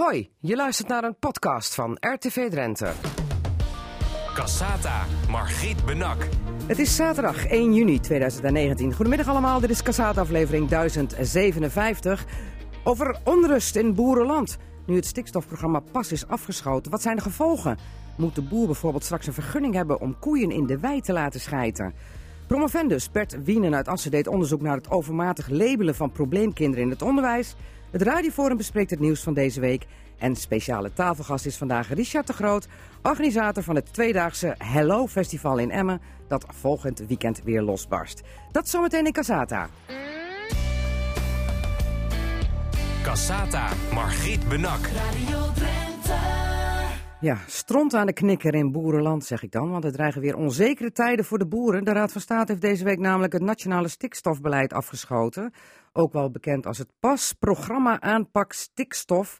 Hoi, je luistert naar een podcast van RTV Drenthe. Cassata, Margriet Benak. Het is zaterdag 1 juni 2019. Goedemiddag allemaal, dit is Cassata aflevering 1057 over onrust in boerenland. Nu het stikstofprogramma pas is afgeschoten, wat zijn de gevolgen? Moet de boer bijvoorbeeld straks een vergunning hebben om koeien in de wei te laten schijten? Promovendus Bert Wienen uit Assen deed onderzoek naar het overmatig labelen van probleemkinderen in het onderwijs. Het Radioforum bespreekt het nieuws van deze week. En speciale tafelgast is vandaag Richard de Groot, organisator van het tweedaagse Hello Festival in Emmen, dat volgend weekend weer losbarst. Dat zometeen in Casata. Cassata, Margriet Benak. Radio Drenthe. Ja, stront aan de knikker in boerenland, zeg ik dan, want er dreigen weer onzekere tijden voor de boeren. De Raad van State heeft deze week namelijk het nationale stikstofbeleid afgeschoten. Ook wel bekend als het PAS, Programma Aanpak Stikstof.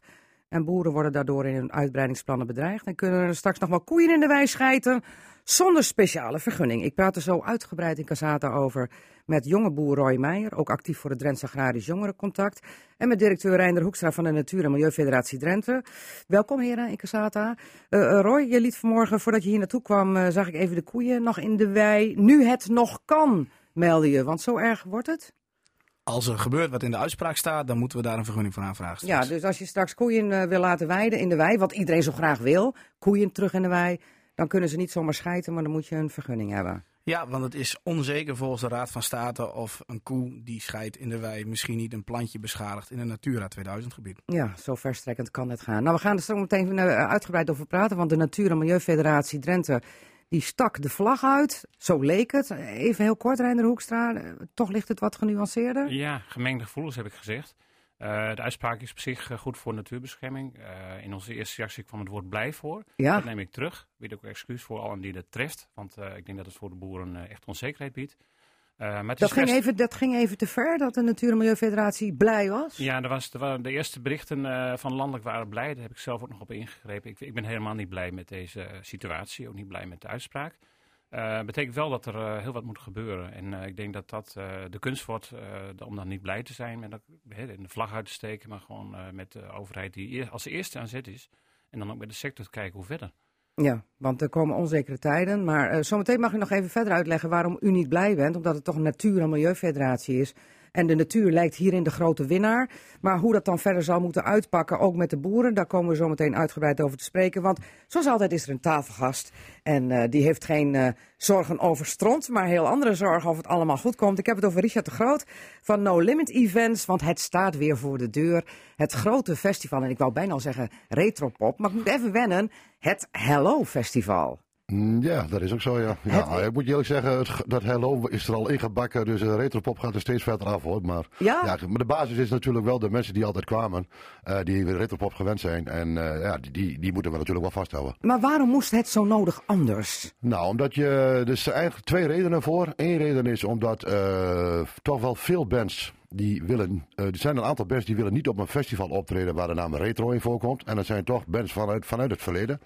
En boeren worden daardoor in hun uitbreidingsplannen bedreigd en kunnen er straks nog wel koeien in de wei schijten zonder speciale vergunning. Ik praat er zo uitgebreid in Casata over met jonge boer Roy Meijer, ook actief voor het Drentse Agrarisch Jongerencontact. En met directeur Reinder Hoekstra van de Natuur- en Milieufederatie Drenthe. Welkom heren in Casata. Eh, eh, Roy, je liet vanmorgen, voordat je hier naartoe kwam, eh, zag ik even de koeien nog in de wei. Nu het nog kan, meldde je, want zo erg wordt het? Als er gebeurt wat in de uitspraak staat, dan moeten we daar een vergunning voor aanvragen. Ja, dus als je straks koeien wil laten weiden in de wei, wat iedereen zo graag wil, koeien terug in de wei, dan kunnen ze niet zomaar schijten, maar dan moet je een vergunning hebben. ja, want het is onzeker volgens de Raad van State of een koe die scheidt in de wei misschien niet een plantje beschadigt in een Natura 2000 gebied. Ja, zo verstrekkend kan het gaan. Nou, we gaan er zo meteen eh, uitgebreid over praten, want de Natuur- en Milieufederatie Drenthe, die stak de vlag uit. Zo leek het. Even heel kort, Reinder Hoekstra, eh, toch ligt het wat genuanceerder? Ja, gemengde gevoelens heb ik gezegd. Eh, de uitspraak is op zich eh, goed voor natuurbescherming. Eh, in onze eerste reactie kwam het woord blij voor. Ja. Dat neem ik terug. Ik bied ook excuus voor allen die dat treft. Want ik denk dat het voor de boeren echt onzekerheid biedt. Maar Dat ging, best- even, dat ging even te ver, dat de Natuur- en Milieufederatie blij was? Ja, er was, er waren de eerste berichten van landelijk waren blij. Daar heb ik zelf ook nog op ingegrepen. Ik, ik ben helemaal niet blij met deze situatie. Ook niet blij met de uitspraak. Eh betekent wel dat er eh, heel wat moet gebeuren. En eh, ik denk dat dat de kunst wordt om dan niet blij te zijn met dat, de vlag uit te steken, maar gewoon met de overheid die als eerste aan zet is. En dan ook met de sector te kijken hoe verder. Ja, want er komen onzekere tijden. Maar zometeen mag u nog even verder uitleggen waarom u niet blij bent. Omdat het toch een natuur- en milieufederatie is. En de natuur lijkt hierin de grote winnaar. Maar hoe dat dan verder zal moeten uitpakken, ook met de boeren, daar komen we zo meteen uitgebreid over te spreken. Want zoals altijd is er een tafelgast. En eh, die heeft geen eh, zorgen over stront, maar heel andere zorgen of het allemaal goed komt. Ik heb het over Richard de Groot van No Limit Events. Want het staat weer voor de deur. Het grote festival. En ik wou bijna al zeggen retropop. Maar ik moet even wennen. Het Hello Festival. Mm, Ja, dat is ook zo, ja. ja ik moet je eerlijk zeggen, het, dat Hello is er al ingebakken, dus de retropop gaat er steeds verder af, hoor. Maar, Ja? maar de basis is natuurlijk wel de mensen die altijd kwamen, eh, die retropop gewend zijn. En eh, ja, die, die, die moeten we natuurlijk wel vasthouden. Maar waarom moest het zo nodig anders? Nou, omdat je, er zijn eigenlijk twee redenen voor. Eén reden is omdat toch wel veel bands die willen, er zijn een aantal bands die willen niet op een festival optreden waar de naam retro in voorkomt. En dat zijn toch bands vanuit, vanuit het verleden.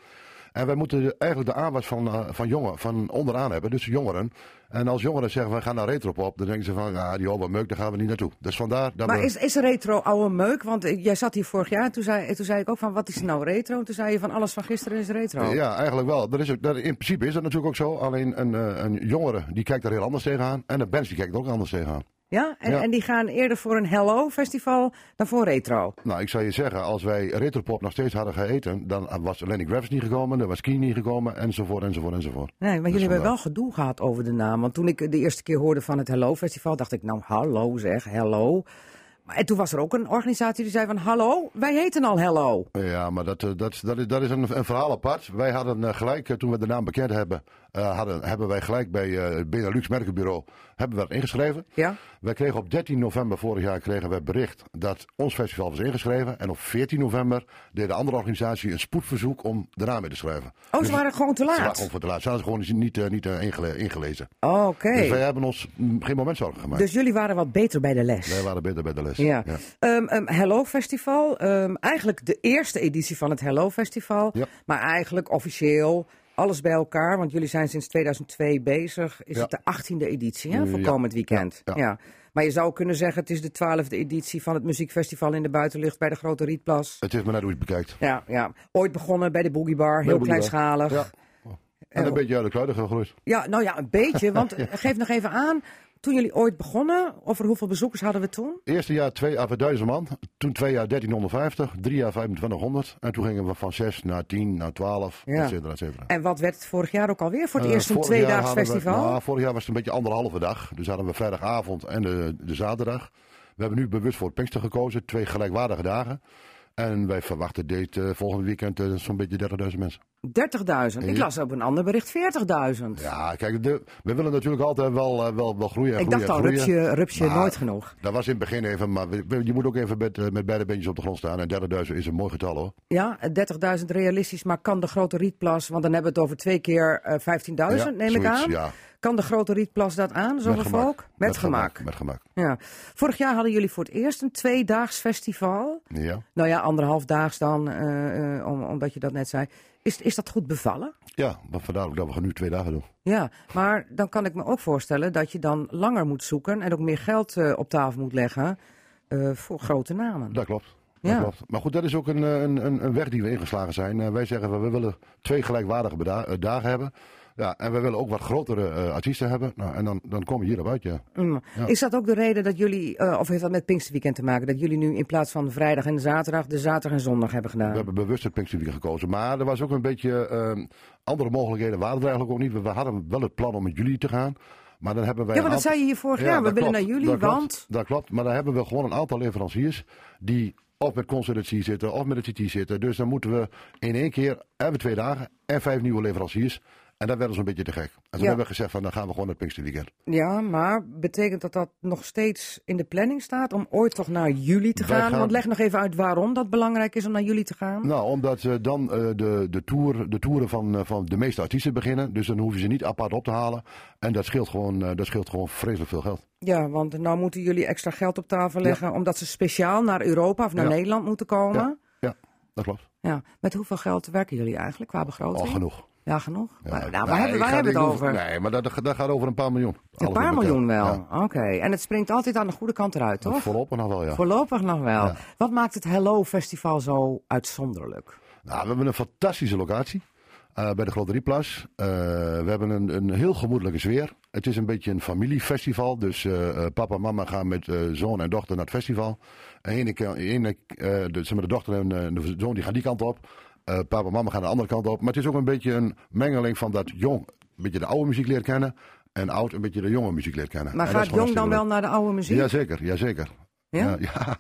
En wij moeten eigenlijk de aanwas van, eh, van, jongen, van onderaan hebben, dus jongeren. En als jongeren zeggen, we gaan naar retropop, dan denken ze van, ja, die oude meuk, daar gaan we niet naartoe. Dus vandaar dat Maar we... is, is retro oude meuk? Want eh, jij zat hier vorig jaar en toen zei, toen zei ik ook van wat is nou retro? En toen zei je van alles van gisteren is retro. Ja, eigenlijk wel. Dat is, dat, in principe is dat natuurlijk ook zo. Alleen een, eh, een jongere die kijkt er heel anders tegenaan. En de bands die kijken er ook anders tegenaan. Ja? En, Ja. en die gaan eerder voor een Hello festival dan voor retro. Nou, ik zou je zeggen, als wij retropop nog steeds hadden gegeten, dan was Lenny Gravis niet gekomen, dan was Keen niet gekomen, enzovoort, enzovoort, enzovoort. Nee, maar Dus jullie hebben wel gedoe gehad over de naam. Want toen ik de eerste keer hoorde van het Hello Festival, dacht ik, nou hallo zeg, Hello. Maar en toen was er ook een organisatie die zei van hallo, wij heten al Hello. Ja, maar dat, eh, dat, dat, is, dat is een, een verhaal apart. Wij hadden eh, gelijk, eh, toen we de naam bekend hebben, eh, hadden, hebben wij gelijk bij eh, het Benelux Merkenbureau hebben we dat ingeschreven. Ja? Wij kregen op 13 november vorig jaar kregen we bericht dat ons festival was ingeschreven. En op 14 november deed de andere organisatie een spoedverzoek om de naam in te schrijven. Oh, Dus ze waren gewoon te Ze waren laat. gewoon voor te laat. Ze hadden gewoon niet, eh, niet ingele- ingelezen. Oké. Dus wij hebben ons mm, geen moment zorgen gemaakt. Dus jullie waren wat beter bij de les. Wij waren beter bij de les. Ja. Ehm, ehm, Hello Festival. ehm, eigenlijk de eerste editie van het Hello Festival. Ja. Maar eigenlijk officieel alles bij elkaar. Want jullie zijn sinds 2002 bezig. Is Ja. het de 18e editie hè, voor Ja. komend weekend? Ja, ja. Maar je zou kunnen zeggen, het is de twaalfde editie van het muziekfestival in de buitenlucht bij de Grote Rietplas. Het is maar net hoe je het bekijkt. Ja, ja. ooit begonnen bij de Boogie Bar, heel Boogie kleinschalig. Ja. En een beetje uit de kruiden gegroeid. Ja, nou ja, een beetje. Want geef nog even aan, toen jullie ooit begonnen, over hoeveel bezoekers hadden we toen? Eerste jaar twee, 1000 man. Toen twee jaar 1350. Drie jaar 2500. En toen gingen we van 6 naar 10 naar 12. Ja. Et cetera, et cetera. En wat werd het vorig jaar ook alweer? Voor het Eh, eerst een vorig jaar tweedaags hadden we- festival? nou, vorig jaar was het een beetje anderhalve dag. Dus hadden we vrijdagavond en de, de zaterdag. We hebben nu bewust voor het Pinkster gekozen. Twee gelijkwaardige dagen. En wij verwachten dit eh, volgende weekend eh, zo'n beetje 30.000 mensen. 30.000. Ik las op een ander bericht 40.000. Ja, kijk, de, we willen natuurlijk altijd wel, eh, wel, wel groeien. en Ik groeien dacht al, groeien. rupsje, nooit genoeg. Dat was in het begin even, maar je moet ook even met, eh, met beide beentjes op de grond staan. En 30.000 is een mooi getal hoor. Ja, 30.000 realistisch, maar kan de Grote Rietplas, want dan hebben we het over twee keer eh, 15.000, Ja, neem ik aan. Ja, Kan de Grote Rietplas dat aan, met gemak. volk? Met, gemak. Met gemak. Ja. Vorig jaar hadden jullie voor het eerst een tweedaags festival. Ja. Nou ja, anderhalf daags dan, eh, eh, om, omdat je dat net zei. Is, is dat goed bevallen? Ja, maar vandaar ook dat we gaan nu twee dagen doen. Ja, maar dan kan ik me ook voorstellen dat je dan langer moet zoeken en ook meer geld eh, op tafel moet leggen eh, voor grote namen. Dat klopt. Dat Ja. klopt. Maar goed, dat is ook een, eh, een, een, een weg die we ingeslagen zijn. Wij zeggen, we, we willen twee gelijkwaardige dagen hebben. Ja, en we willen ook wat grotere eh, artiesten hebben. Nou, en dan, dan kom je hierop uit, ja. Mm. Ja. Is dat ook de reden dat jullie, eh, of heeft dat met Pinksterweekend te maken, dat jullie nu in plaats van vrijdag en zaterdag de zaterdag en zondag hebben gedaan? We hebben bewust het Pinksterweekend gekozen. Maar er was ook een beetje eh, andere mogelijkheden. Waren er eigenlijk ook niet. We, we hadden wel het plan om met jullie te gaan. Maar dan hebben wij ja, maar dat aantal- zei je hier vorig Ja, jaar. We willen klopt. naar jullie, dat klopt. want... Dat klopt, maar dan hebben we gewoon een aantal leveranciers die of met Consultancy zitten of met het CT zitten. Dus dan moeten we in één keer, hebben we twee dagen en vijf nieuwe leveranciers. En dat werd ons een beetje te gek. En toen Ja. hebben we gezegd van dan gaan we gewoon naar het Pinksterweekend. Ja, maar betekent dat dat nog steeds in de planning staat om ooit toch naar jullie te gaan? gaan- Want leg nog even uit waarom dat belangrijk is om naar jullie te gaan. Nou, omdat dan eh, de, de, tour, de toeren van, eh, van de meeste artiesten beginnen. Dus dan hoeven ze niet apart op te halen. En dat scheelt gewoon, eh, dat scheelt gewoon vreselijk veel geld. Ja, want nou moeten jullie extra geld op tafel leggen omdat ze speciaal naar Europa of naar Ja. Nederland moeten komen. Ja, dat klopt. Ja. Met hoeveel geld werken jullie eigenlijk qua begroting? Al genoeg. Ja, genoeg. Ja, Maar, nou, nee, waar hebben, waar we het over? Nee, maar dat, dat gaat over een paar miljoen. Een paar miljoen wel. Ja. Oké. En het springt altijd aan de goede kant eruit, toch? Voorlopig nog wel, ja. Voorlopig nog wel. Ja. Wat maakt het Hello Festival zo uitzonderlijk? Nou, we hebben een fantastische locatie. eh, bij de Grote Rieplas. Eh, we hebben een, een heel gemoedelijke sfeer. Het is een beetje een familiefestival. Dus eh, papa en mama gaan met zoon en dochter naar het festival. En ene, ene, de, zeg maar, de dochter en de zoon die gaan die kant op. Eh, papa en mama gaan de andere kant op. Maar het is ook een beetje een mengeling van dat jong een beetje de oude muziek leert kennen. En oud een beetje de jonge muziek leert kennen. Maar En gaat Jong dan wel naar de oude muziek? Jazeker, jazeker. Ja? Ja, ja,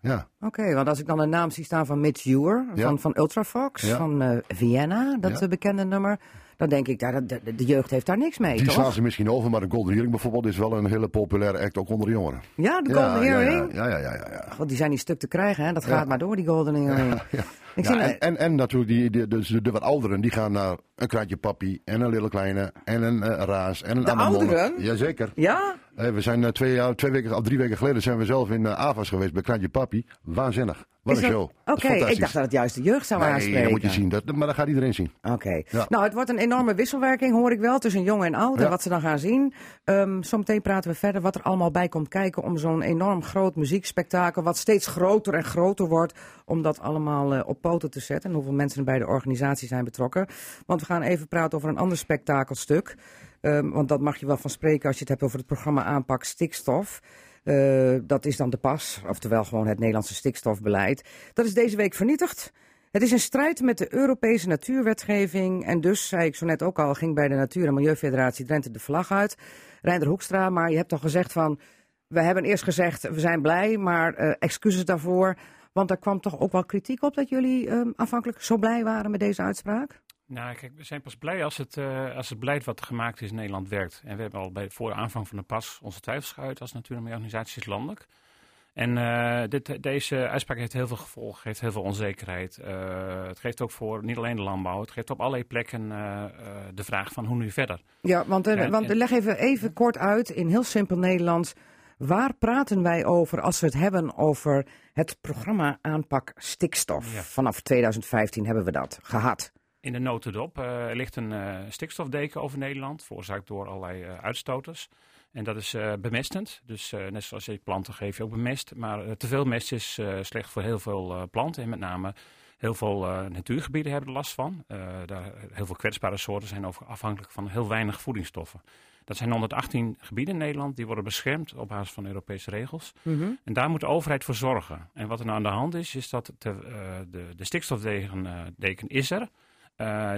ja. Oké, want als ik dan een naam zie staan van Mitch Ewer, Ja. van, van Ultrafox, Ja. van eh, Vienna, dat bekende nummer, dan denk ik, daar, de, de, de jeugd heeft daar niks mee, Die toch? slaan ze misschien over, maar de Golden Earring bijvoorbeeld is wel een hele populaire act, ook onder de jongeren. Ja, de Golden ja, Earring. Ja, ja, ja, ja. ja. God, die zijn niet stuk te krijgen, hè? dat gaat maar door, die Golden Earring. ja. Ik Ja, zie, en, en, en natuurlijk die, de, de, de wat ouderen, die gaan naar een kraantje papi en een lille kleine en een eh, raas en een De ouderen? Jazeker. ja? Eh, we zijn eh, twee, jaar, twee weken of drie weken geleden zijn we zelf in eh, Avas geweest bij Kraantje Papi. Waanzinnig. Wat Is een show. Oké, ik dacht dat het juist de jeugd zou Nee, aanspreken. dat moet je zien. Dat, maar dat gaat iedereen zien. Oké. Ja. Nou, het wordt een enorme wisselwerking, hoor ik wel, tussen jong en oud. En Ja. wat ze dan gaan zien. Ehm, zometeen praten we verder wat er allemaal bij komt kijken om zo'n enorm groot muziekspektakel, wat steeds groter en groter wordt, om dat allemaal op poten te zetten. En hoeveel mensen bij de organisatie zijn betrokken. Want we gaan even praten over een ander spektakelstuk. Ehm, want dat mag je wel van spreken als je het hebt over het programma Aanpak Stikstof. Eh, dat is dan de PAS, oftewel gewoon het Nederlandse stikstofbeleid. Dat is deze week vernietigd. Het is een strijd met de Europese natuurwetgeving. En dus, zei ik zo net ook al, ging bij de Natuur- en Milieufederatie Drenthe de vlag uit. Reinder Hoekstra, maar je hebt al gezegd van... We hebben eerst gezegd, we zijn blij, maar eh, excuses daarvoor. Want daar kwam toch ook wel kritiek op dat jullie eh, aanvankelijk zo blij waren met deze uitspraak? Nou, kijk, we zijn pas blij als het, eh, als het beleid wat gemaakt is in Nederland werkt. En we hebben al bij, voor de aanvang van de pas onze twijfels geuit als Natuur- en Milieuorganisaties landelijk. En eh, dit, deze uitspraak heeft heel veel gevolgen, heeft heel veel onzekerheid. Eh, het geeft ook voor niet alleen de landbouw, het geeft op allerlei plekken de vraag van hoe nu verder. Ja, want, Ja, want en- leg even, even kort uit, in heel simpel Nederlands. Waar praten wij over als we het hebben over het programma aanpak stikstof? Ja. Vanaf 2015 hebben we dat gehad. In de notendop eh, ligt een eh, stikstofdeken over Nederland, veroorzaakt door allerlei eh, uitstoters. En dat is uh, bemestend. Dus uh, net zoals je planten geef je ook bemest. Maar uh, te veel mest is slecht voor heel veel planten. En met name heel veel natuurgebieden hebben er last van. daar, heel veel kwetsbare soorten zijn over afhankelijk van heel weinig voedingsstoffen. Dat zijn 118 gebieden in Nederland. Die worden beschermd op basis van Europese regels. Mm En daar moet de overheid voor zorgen. En wat er nou aan de hand is, is dat de, de, de stikstofdeken deken is er.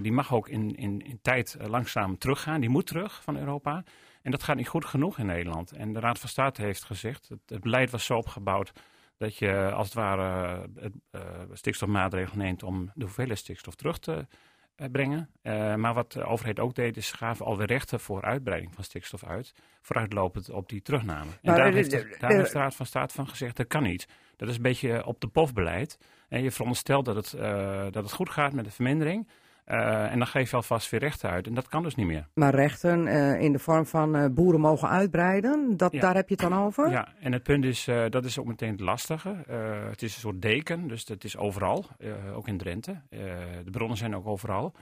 die mag ook in, in, in tijd langzaam teruggaan. Die moet terug van Europa. En dat gaat niet goed genoeg in Nederland. En de Raad van State heeft gezegd, het, het beleid was zo opgebouwd dat je als het ware het, uh, stikstofmaatregelen neemt om de hoeveelheid stikstof terug te uh, brengen. Uh, maar wat de overheid ook deed, is gaven alweer rechten voor uitbreiding van stikstof uit, vooruitlopend op die terugname. En Maar, daar, eh, heeft, de- de, de- daar heeft de Raad van State van gezegd, dat kan niet. Dat is een beetje op de pof beleid. En je veronderstelt dat het, eh, dat het goed gaat met de vermindering. Eh, en dan geef je alvast weer rechten uit. En dat kan dus niet meer. Maar rechten eh, in de vorm van eh, boeren mogen uitbreiden, dat, Ja. daar heb je het dan over? Ja, en het punt is, dat is ook meteen het lastige. Het is een soort deken, dus het is overal, ook in Drenthe. De bronnen zijn ook overal.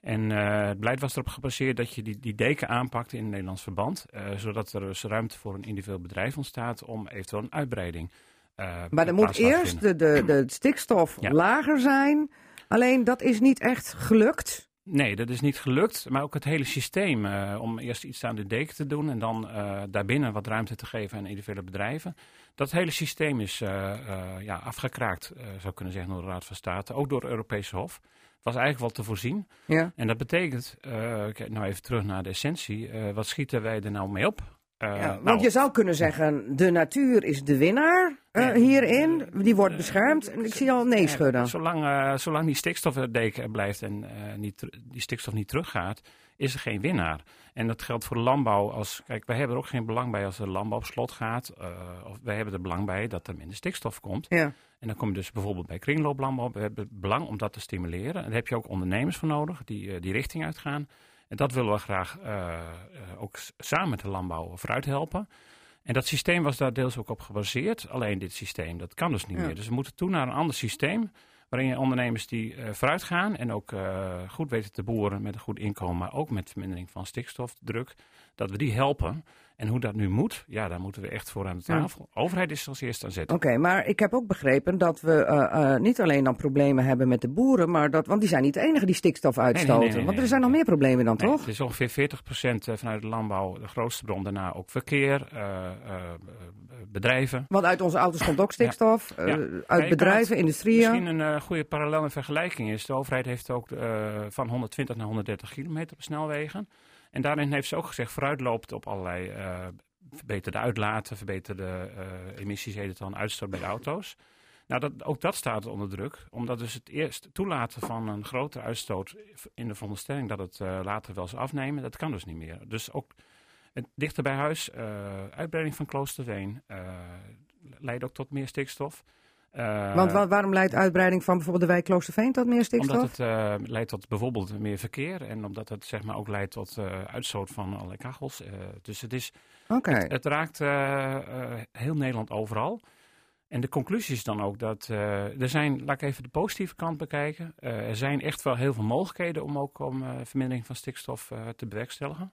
En het beleid was erop gebaseerd dat je die, die deken aanpakt in een Nederlands verband. zodat er dus ruimte voor een individueel bedrijf ontstaat om eventueel een uitbreiding eh Maar dan moet eerst de, de, de stikstof Ja. lager zijn. Alleen dat is niet echt gelukt. Nee, dat is niet gelukt. Maar ook het hele systeem eh, om eerst iets aan de deken te doen en dan eh, daarbinnen wat ruimte te geven aan individuele bedrijven. Dat hele systeem is eh, ja, afgekraakt, zou ik kunnen zeggen, door de Raad van State. Ook door het Europese Hof. Het was eigenlijk wel te voorzien. Ja. En dat betekent, kijk nou even terug naar de essentie, wat schieten wij er nou mee op? Eh, Ja, nou, want je zou kunnen zeggen, de natuur is de winnaar eh, hierin. Die wordt beschermd. En ik zie al nee schudden. Zolang, eh, zolang die stikstofdeken blijft en eh, niet, die stikstof niet teruggaat, is er geen winnaar. En dat geldt voor de landbouw. Als, kijk, wij hebben er ook geen belang bij als de landbouw op slot gaat. eh, of wij hebben er belang bij dat er minder stikstof komt. Ja. En dan kom je dus bijvoorbeeld bij kringlooplandbouw. We hebben belang om dat te stimuleren. En daar heb je ook ondernemers voor nodig die eh, die richting uitgaan. En dat willen we graag eh, eh, ook samen met de landbouw vooruit helpen. En dat systeem was daar deels ook op gebaseerd. Alleen dit systeem, dat kan dus niet Ja. meer. Dus we moeten toe naar een ander systeem. Waarin je ondernemers die eh, vooruit gaan en ook goed weten te boeren met een goed inkomen, maar ook met vermindering van stikstofdruk, dat we die helpen. En hoe dat nu moet, ja, daar moeten we echt voor aan de Ja. tafel. Overheid is als eerste aan zet. Oké, maar ik heb ook begrepen dat we eh, eh, niet alleen dan problemen hebben met de boeren, maar dat, want die zijn niet de enige die stikstof uitstoten. nee, nee, want er zijn nog meer problemen dan, toch? Het is ongeveer 40% vanuit de landbouw de grootste bron. Daarna ook verkeer, eh, eh, eh, bedrijven. Want uit onze auto's komt ook stikstof, eh, Ja. uit bedrijven, industrieën. Misschien een eh, goede parallel en vergelijking is. De overheid heeft ook eh, van 120 naar 130 kilometer op snelwegen. En daarin heeft ze ook gezegd, vooruitloopt op allerlei eh verbeterde uitlaten, verbeterde eh, emissies, heet het dan, uitstoot bij de auto's. Nou, dat, ook dat staat onder druk, omdat dus het eerst toelaten van een grotere uitstoot in de veronderstelling dat het eh, later wel zou afnemen, dat kan dus niet meer. Dus ook het dichter bij huis, uitbreiding van Kloosterveen, leidt ook tot meer stikstof. Eh, Want wa- waarom leidt uitbreiding van bijvoorbeeld de wijk Kloosterveen tot meer stikstof? omdat het eh, leidt tot bijvoorbeeld meer verkeer en omdat het zeg maar ook leidt tot eh, uitstoot van allerlei kachels. Dus het, is, het, het raakt heel Nederland overal. En de conclusie is dan ook dat er zijn, laat ik even de positieve kant bekijken. Er zijn echt wel heel veel mogelijkheden om ook om vermindering van stikstof te bewerkstelligen.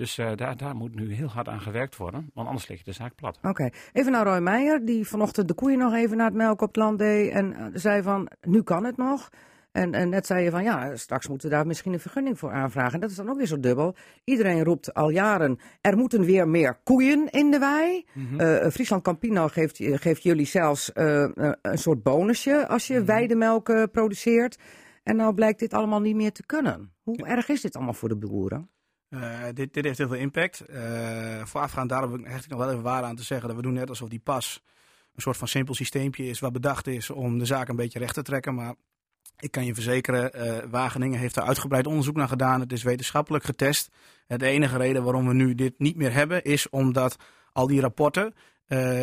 Dus eh, daar, daar moet nu heel hard aan gewerkt worden, want anders ligt de zaak plat. Oké, even naar Roy Meijer, die vanochtend de koeien nog even naar het melk op het land deed. En eh, zei van, nu kan het nog. En, en net zei je van, ja, straks moeten we daar misschien een vergunning voor aanvragen. En dat is dan ook weer zo dubbel. Iedereen roept al jaren, er moeten weer meer koeien in de wei. Eh, Friesland Campino geeft, geeft jullie zelfs een soort bonusje als je weidemelk eh, produceert. En nou blijkt dit allemaal niet meer te kunnen. Hoe erg is dit allemaal voor de boeren? Eh, dit, dit heeft heel veel impact. Eh, voorafgaand daarom hecht ik nog wel even waar aan te zeggen dat we doen net alsof die pas een soort van simpel systeempje is wat bedacht is om de zaak een beetje recht te trekken. Maar ik kan je verzekeren, eh, Wageningen heeft daar uitgebreid onderzoek naar gedaan. Het is wetenschappelijk getest. De enige reden waarom we nu dit niet meer hebben is omdat al die rapporten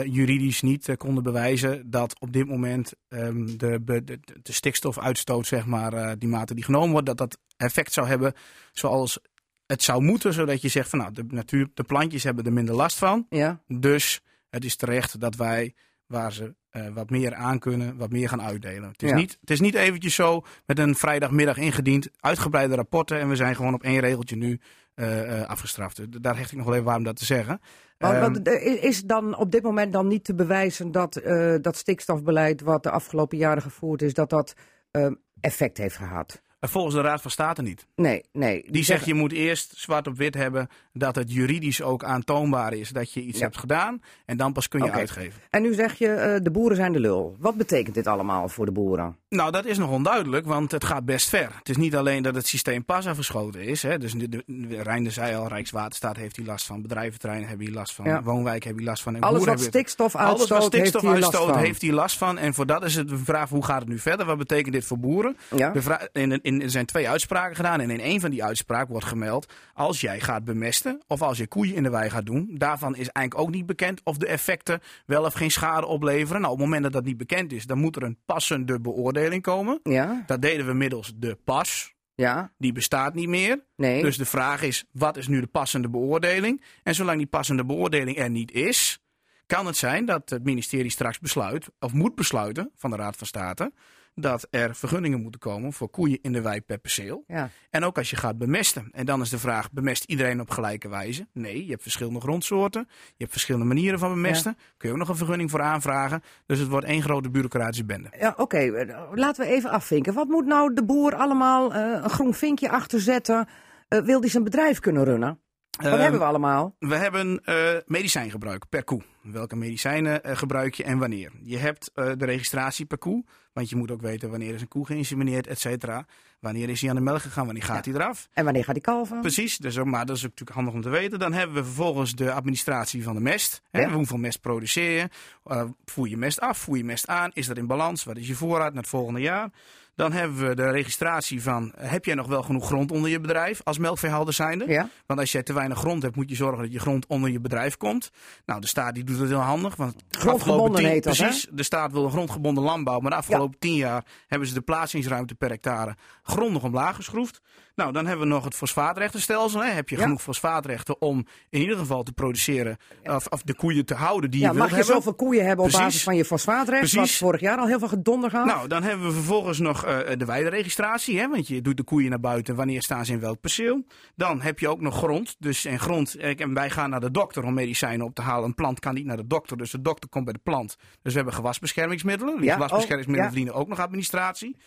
juridisch niet konden bewijzen dat op dit moment ehm, de, de, stikstofuitstoot, zeg maar, die mate die genomen wordt, dat dat effect zou hebben zoals het zou moeten, zodat je zegt van nou, de natuur, de plantjes hebben er minder last van. Ja, Dus het is terecht dat wij, waar ze eh, wat meer aan kunnen, wat meer gaan uitdelen. Het is, Ja. niet, het is niet eventjes zo met een vrijdagmiddag ingediend, uitgebreide rapporten en we zijn gewoon op één regeltje nu eh, eh, afgestraft. Daar hecht ik nog wel even waar om dat te zeggen. Want, Ehm, want, eh, is dan op dit moment dan niet te bewijzen dat dat stikstofbeleid wat de afgelopen jaren gevoerd is, dat dat eh, effect heeft gehad? Volgens de Raad van State niet. Nee, nee. Die zegt je moet eerst zwart op wit hebben dat het juridisch ook aantoonbaar is dat je iets Ja. hebt gedaan. En dan pas kun je uitgeven. En nu zeg je, eh, de boeren zijn de lul. Wat betekent dit allemaal voor de boeren? Nou, dat is nog onduidelijk, want het gaat best ver. Het is niet alleen dat het systeem pas afgeschoten is. Hè. Dus de, de, de- zei al, Rijkswaterstaat heeft hier last van. Bedrijventerreinen hebben hier last van. Ja. Woonwijk hebben hier last van. En Alles wat hebben- stikstof Alles wat heeft stikstof last uitstoot van. heeft hier last van. En voor dat is het de vraag, hoe gaat het nu verder? Wat betekent dit voor boeren? Ja? De vra- in, in, er zijn twee uitspraken gedaan. En in een van die uitspraken wordt gemeld. Als jij gaat bemesten. of als je koeien in de wei gaat doen. daarvan is eigenlijk ook niet bekend. of de effecten wel of geen schade opleveren. Nou, op het moment dat dat niet bekend is. dan moet er een passende beoordeling komen. Ja? Dat deden we middels de pas. Ja? Die bestaat niet meer. Nee? Dus de vraag is: wat is nu de passende beoordeling? En zolang die passende beoordeling er niet is. kan het zijn dat het ministerie straks besluit. of moet besluiten van de Raad van State. Dat er vergunningen moeten komen voor koeien in de wei per perceel. ja. En ook als je gaat bemesten. En dan is de vraag: bemest iedereen op gelijke wijze? Nee, je hebt verschillende grondsoorten. Je hebt verschillende manieren van bemesten. Kun je ook nog een vergunning voor aanvragen. Dus het wordt één grote bureaucratische bende. Ja, oké. Laten we even afvinken. Wat moet nou de boer allemaal eh, een groen vinkje achterzetten? Eh, wil die zijn bedrijf kunnen runnen? Wat Ehm, hebben we allemaal? We hebben eh medicijngebruik per koe. Welke medicijnen gebruik je en wanneer? Je hebt de registratie per koe. Want je moet ook weten wanneer is een koe geïnsemineerd, et cetera. Wanneer is hij aan de melk gegaan, wanneer gaat hij eraf? En wanneer gaat die kalven? Precies, dus, ook- maar dat is ook natuurlijk handig om te weten. Dan hebben we vervolgens de administratie van de mest. Hè, Ja. Hoeveel mest produceer je? Eh, voer je mest af? Voer je mest aan? Is dat in balans? Wat is je voorraad naar het volgende jaar? Dan hebben we de registratie van... eh, heb jij nog wel genoeg grond onder je bedrijf als melkveehouder zijnde? Ja? Want als jij te weinig grond hebt, moet je zorgen dat je grond onder je bedrijf komt. Nou, de staat die doet het heel handig. Want de Grondgebonden tien- heet dat, hè? Precies, de staat wil een grondgebonden landbouw. Maar de afgelopen tien jaar hebben ze de plaatsingsruimte per hectare grondig omlaag geschroefd. Nou, dan hebben we nog het fosfaatrechtenstelsel. Hè. Heb je Ja. genoeg fosfaatrechten om in ieder geval te produceren... of, of de koeien te houden die Ja, je wilt mag je hebben. zoveel koeien hebben op basis van je fosfaatrecht? Wat Precies. vorig jaar al heel veel gedonder gehad? Nou, dan hebben we vervolgens nog eh, de weideregistratie. Hè, want je doet de koeien naar buiten. Wanneer staan ze in welk perceel? Dan heb je ook nog grond. Dus en grond. eh, En wij gaan naar de dokter om medicijnen op te halen. Een plant kan niet naar de dokter. Dus de dokter komt bij de plant. Dus we hebben gewasbeschermingsmiddelen. Die Ja, gewasbeschermingsmiddelen oh, ja. verdienen ook nog administratie.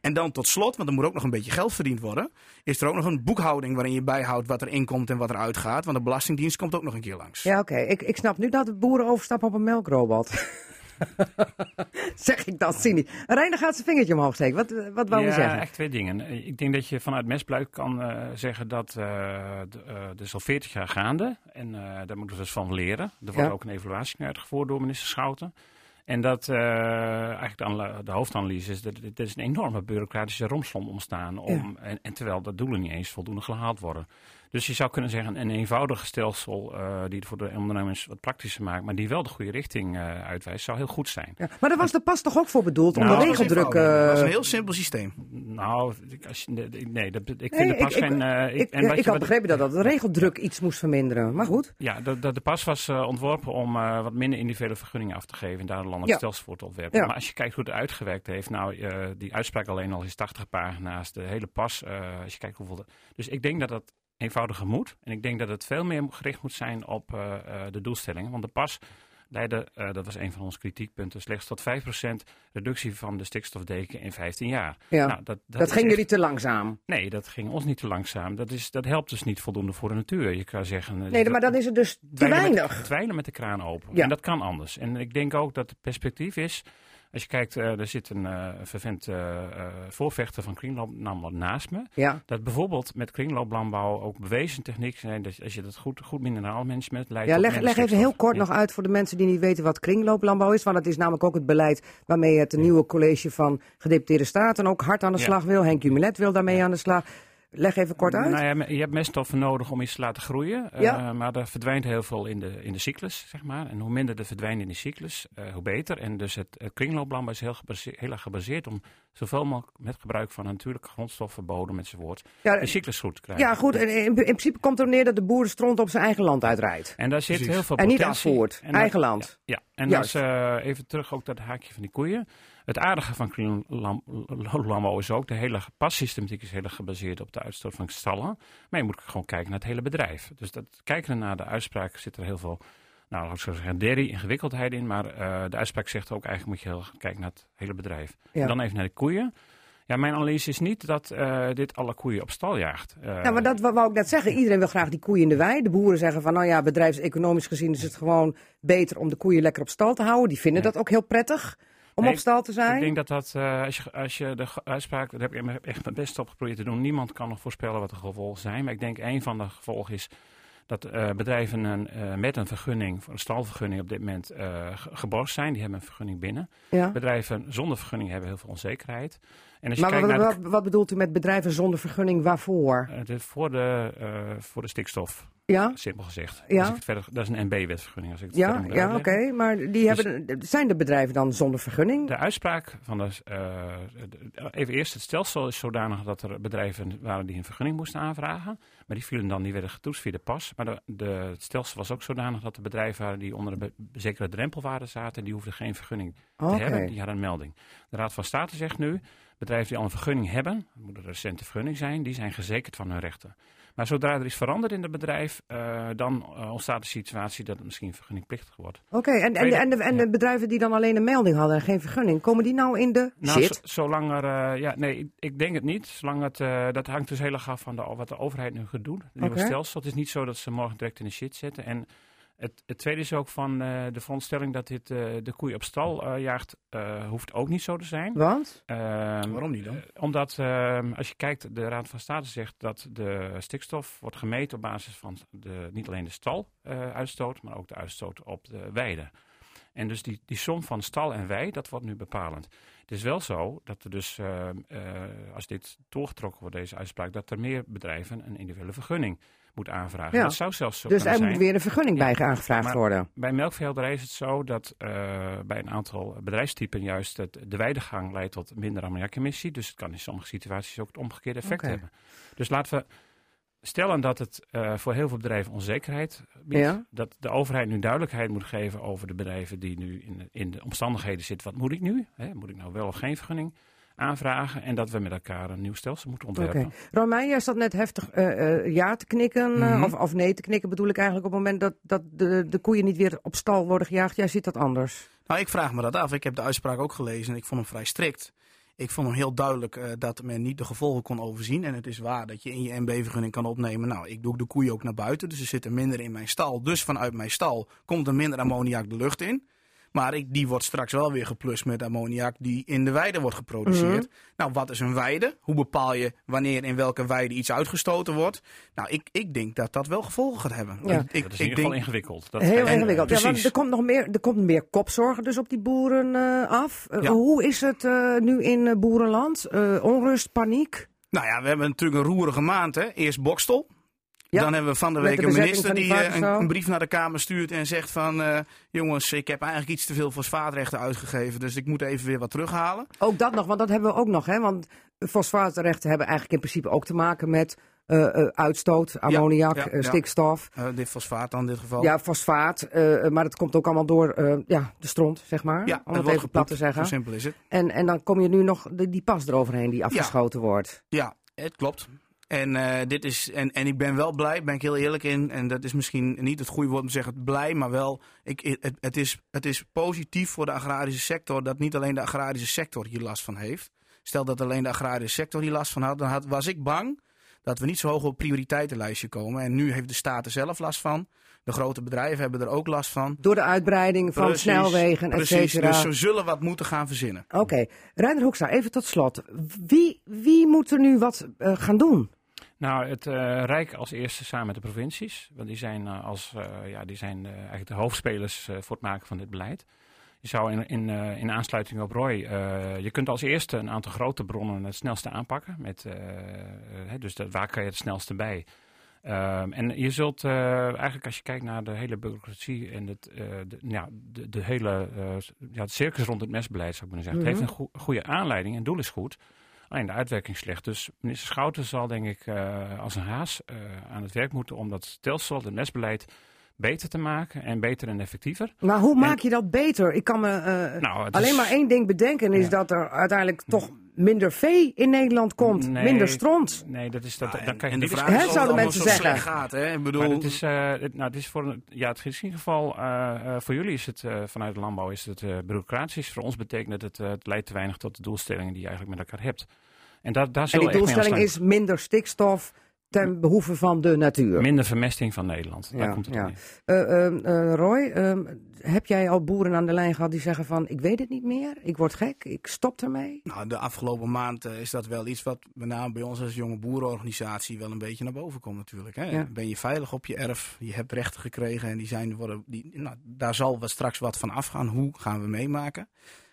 En dan tot slot, want er moet ook nog een beetje geld verdiend worden. Is er ook nog een boekhouding waarin je bijhoudt wat er inkomt en wat er uitgaat. Want de Belastingdienst komt ook nog een keer langs. Ja, oké. Ik, ik snap nu dat de boeren overstappen op een melkrobot. zeg ik dan cynisch. Reiner gaat zijn vingertje omhoog steken. Wat, wat wou ja, je zeggen? echt twee dingen. Ik denk dat je vanuit Mestbluik kan eh, zeggen dat eh de, eh, is al 40 jaar gaande. En eh, daar moeten we dus van leren. Er wordt Ja. ook een evaluatie naar uitgevoerd door minister Schouten. En dat eh, eigenlijk de, de hoofdanalyse is dat er is een enorme bureaucratische romslomp ontstaan. Om, en, en terwijl de doelen niet eens voldoende gehaald worden. Dus je zou kunnen zeggen een eenvoudig stelsel eh, die het voor de ondernemers wat praktischer maakt. Maar die wel de goede richting eh, uitwijst, zou heel goed zijn. Ja, maar daar was de pas toch ook voor bedoeld? om Nou, de dat is regeldruk... eenvoudig. dat is een heel simpel systeem. Nou, ik- als je, nee, dat, ik vind Nee, de pas ik- geen... eh, ik, en wat ik had wat- begrepen dat, dat de regeldruk iets moest verminderen. Maar goed. Ja, de, de, de pas was ontworpen om eh, wat minder individuele vergunningen af te geven en daar een landelijk Ja. stelsel voor te ontwerpen. Ja. Maar als je kijkt hoe het uitgewerkt heeft, nou, eh, die uitspraak alleen al is 80 pagina's, de hele pas, eh, als je kijkt hoeveel. de- dus ik denk dat dat eenvoudiger moet en ik denk dat het veel meer gericht moet zijn op eh, eh, de doelstellingen. Want de pas leidde, eh, dat was een van onze kritiekpunten, slechts tot 5% reductie van de stikstofdeken in 15 jaar. Ja. Nou, dat, Dat, ging echt- jullie te langzaam. Nee, dat ging ons niet te langzaam. Dat, is, dat helpt dus niet voldoende voor de natuur. Je kan zeggen... Nee, maar dan is het dus te dweilen met- weinig. dweilen met de kraan open. Ja. En dat kan anders. En ik denk ook dat het perspectief is. Als je kijkt, eh, er zit een eh vervent eh, voorvechter van kringlooplandbouw naast me. Ja. Dat bijvoorbeeld met kringlooplandbouw ook bewezen techniek zijn. Dus als je dat goed, goed mineraalmanagement leidt. Ja, leg, leg even heel kort nog uit voor de mensen die niet weten wat kringlooplandbouw is. Want dat is namelijk ook het beleid waarmee het nieuwe college van gedeputeerde staten ook hard aan de slag wil. Henk Jumelet wil daarmee aan de slag. Leg even kort uit. Nou ja, je hebt meststoffen nodig om iets te laten groeien. eh, maar er verdwijnt heel veel in de, in de cyclus, zeg maar. En hoe minder er verdwijnt in de cyclus, eh, hoe beter. En dus het, het kringlooplandbouw is heel, heel erg gebaseerd om zoveel mogelijk met gebruik van natuurlijke grondstoffen, bodem enzovoort, Ja, een cyclus goed te krijgen. ja, goed. En in, in principe komt er neer dat de boer stront op zijn eigen land uitrijdt. En daar zit Precies. heel veel En niet potentie. afvoert. En dat- Eigen land. Ja, ja. en Juist. dus, eh, even terug ook het haakje van die koeien. Het aardige van Green Lam- Landbouw is ook, de hele passystematiek is heel gebaseerd op de uitstoot van stallen. Maar je moet gewoon kijken naar het hele bedrijf. Dus dat, kijken naar de uitspraak zit er heel veel, nou laat ik zo zeggen, derry, ingewikkeldheid in. Maar eh, de uitspraak zegt ook eigenlijk moet je heel kijken naar het hele bedrijf. Ja. En dan even naar de koeien. Ja, mijn analyse is niet dat eh, dit alle koeien op stal jaagt. Eh, Ja, maar dat wou ik net zeggen. Iedereen wil graag die koeien in de wei. De boeren zeggen van, nou ja, bedrijfseconomisch gezien is het gewoon beter om de koeien lekker op stal te houden. Die vinden dat ook heel prettig om Nee, op stal te zijn. Ik denk dat dat, eh, als, je, als je de uitspraak, daar heb ik echt mijn best op geprobeerd te doen. Niemand kan nog voorspellen wat de gevolgen zijn. Maar ik denk een van de gevolgen is dat eh, bedrijven een, eh, met een vergunning, voor een stalvergunning op dit moment, eh, ge- geborgd zijn. Die hebben een vergunning binnen. ja. Bedrijven zonder vergunning hebben heel veel onzekerheid. En als je Maar kijkt wat, naar de, wat, wat bedoelt u met bedrijven zonder vergunning? Waarvoor? eh, de- voor, de, eh, voor de stikstof, Ja? simpel gezegd. Ja. Als ik verder, dat is een NB-wetvergunning. Als ik het Ja, ja oké. Maar die hebben, zijn de bedrijven dan zonder vergunning? De uitspraak van de, eh, de- even eerst, het stelsel is zodanig dat er bedrijven waren die een vergunning moesten aanvragen. Maar die vielen dan, die werden getoetst via de pas. Maar de, de, het stelsel was ook zodanig dat er bedrijven waren die onder een be- zekere drempelwaarde zaten. En die hoefden geen vergunning te hebben. Die hadden een melding. De Raad van State zegt nu, bedrijven die al een vergunning hebben, moet een recente vergunning zijn, die zijn gezekerd van hun rechten. Maar zodra er is veranderd in het bedrijf, eh, dan eh, ontstaat de situatie dat het misschien vergunningplichtig wordt. Oké, en, en, de, en, de, en de bedrijven die dan alleen een melding hadden en geen vergunning, komen die nou in de Nou, zolang er, eh, ja, nee, ik, denk het niet. Zolang het, dat hangt dus heel erg af van de, wat de overheid nu gaat doen. Het nieuwe stelsel. Het is niet zo dat ze morgen direct in de shit zetten. En het, het tweede is ook van eh, de veronderstelling dat dit eh, de koei op stal eh, jaagt, eh, hoeft ook niet zo te zijn. Want? Ehm, Waarom niet dan? omdat ehm, als je kijkt, de Raad van State zegt dat de stikstof wordt gemeten op basis van de, niet alleen de staluitstoot, maar ook de uitstoot op de weide. En dus die, die som van stal en wei, dat wordt nu bepalend. Het is wel zo dat er dus, ehm, eh, als dit doorgetrokken wordt, deze uitspraak, dat er meer bedrijven een individuele vergunning moeten aanvragen. Ja. Dat zou zelfs zo Dus er zijn. moet weer een vergunning Ja. bij aangevraagd Maar- worden. Bij melkveehouderij is het zo dat eh, bij een aantal bedrijfstypen juist het, de weidegang leidt tot minder ammoniakemissie. Dus het kan in sommige situaties ook het omgekeerde effect hebben. Dus laten we stellen dat het eh, voor heel veel bedrijven onzekerheid biedt. Ja. Dat de overheid nu duidelijkheid moet geven over de bedrijven die nu in, de- in de omstandigheden zitten. Wat moet ik nu? Hè, moet ik nou wel of geen vergunning aanvragen? En dat we met elkaar een nieuw stelsel moeten Oké. ontwerpen. Romein, jij zat net heftig eh, eh, ja te knikken, eh, Mhm. of, of nee te knikken bedoel ik eigenlijk op het moment dat, dat de, de koeien niet weer op stal worden gejaagd. Jij ziet dat anders. Nou, ik vraag me dat af. Ik heb de uitspraak ook gelezen en ik vond hem vrij strikt. Ik vond hem heel duidelijk eh, dat men niet de gevolgen kon overzien. En het is waar dat je in je MB-vergunning kan opnemen. Nou, ik doe de koeien ook naar buiten, dus er zitten minder in mijn stal. Dus vanuit mijn stal komt er minder ammoniak de lucht in. Maar ik, die wordt straks wel weer geplust met ammoniak die in de weide wordt geproduceerd. Nou, wat is een weide? Hoe bepaal je wanneer in welke weide iets uitgestoten wordt? Nou, ik, ik denk dat dat wel gevolgen gaat hebben. Ja. Ik, ik, dat is in ieder geval ingewikkeld. Dat Heel en- ingewikkeld. Ja, want precies. er komt nog meer, er komt meer kopzorgen dus op die boeren eh, af. Eh, Ja. Hoe is het eh, nu in boerenland? Eh, onrust, paniek? Nou ja, we hebben natuurlijk een roerige maand. Hè? Eerst Bokstel. Ja, Dan hebben we van de week de een minister die die eh, een, brief naar de Kamer stuurt en zegt van... eh, jongens, ik heb eigenlijk iets te veel fosfaatrechten uitgegeven, dus ik moet even weer wat terughalen. Ook dat nog, want dat hebben we ook nog. Hè? Want fosfaatrechten hebben eigenlijk in principe ook te maken met eh, uitstoot, ammoniak, ja, stikstof. Dit fosfaat dan in dit geval. Ja, fosfaat. maar dat komt ook allemaal door ja, de stront, zeg maar. Ja, om het het even plat te zeggen. Zo simpel is het. En, en dan kom je nu nog de, die pas eroverheen die afgeschoten wordt. Ja, het klopt. En, eh, dit is, en, en ik ben wel blij, ben ik heel eerlijk in. En dat is misschien niet het goede woord om te zeggen blij, maar wel. Ik, het, het, is, het is positief voor de agrarische sector dat niet alleen de agrarische sector hier last van heeft. Stel dat alleen de agrarische sector hier last van had, dan had, was ik bang dat we niet zo hoog op het prioriteitenlijstje komen. En nu heeft de staat er zelf last van. De grote bedrijven hebben er ook last van. Door de uitbreiding van Precies, snelwegen, et Precies, cetera. dus ze zullen wat moeten gaan verzinnen. Oké, Reiner Hoekstra, even tot slot. Wie, wie moet er nu wat eh, gaan doen? Nou, het eh, Rijk als eerste samen met de provincies. Want die zijn, eh, als, eh, ja, die zijn eigenlijk de hoofdspelers voor het maken van dit beleid. Je zou in, in, in aansluiting op Roy, je kunt als eerste een aantal grote bronnen het snelste aanpakken. Met, hè, dus dat, waar kan je het snelste bij? Ehm, en je zult eigenlijk als je kijkt naar de hele bureaucratie en het, de, ja, de, de hele uh, ja, het circus rond het mesbeleid, zou ik maar zeggen. Het heeft een goede aanleiding en doel is goed. Alleen de uitwerking slecht. Dus minister Schouten zal denk ik als een haas aan het werk moeten om dat stelsel, het mesbeleid beter te maken en beter en effectiever. Maar hoe maak je dat beter? Ik kan me uh, nou, alleen maar één ding bedenken, is dat er uiteindelijk toch minder vee in Nederland komt, minder stront. Nee, dat is dat. Ja, dan kan je en de vraag is, zouden mensen zeggen. Gaat, hè? Ik bedoel, maar het is, uh, het, nou, het is voor, ja, het is in ieder geval uh, voor jullie is het vanuit de landbouw is het bureaucratisch. Voor ons betekent het, het leidt te weinig tot de doelstellingen die je eigenlijk met elkaar hebt. En, daar, daar en die doelstelling is minder stikstof, ten behoeve van de natuur. Minder vermesting van Nederland. Daar komt het ja. Uh, uh, Roy, ehm, heb jij al boeren aan de lijn gehad die zeggen van ik weet het niet meer, ik word gek, ik stop ermee? Nou, de afgelopen maand eh, is dat wel iets wat met name bij ons als jonge boerenorganisatie wel een beetje naar boven komt natuurlijk. Hè? Ben je veilig op je erf, je hebt rechten gekregen en die zijn, worden, die, nou, daar zal wat straks wat van afgaan. Hoe gaan we meemaken?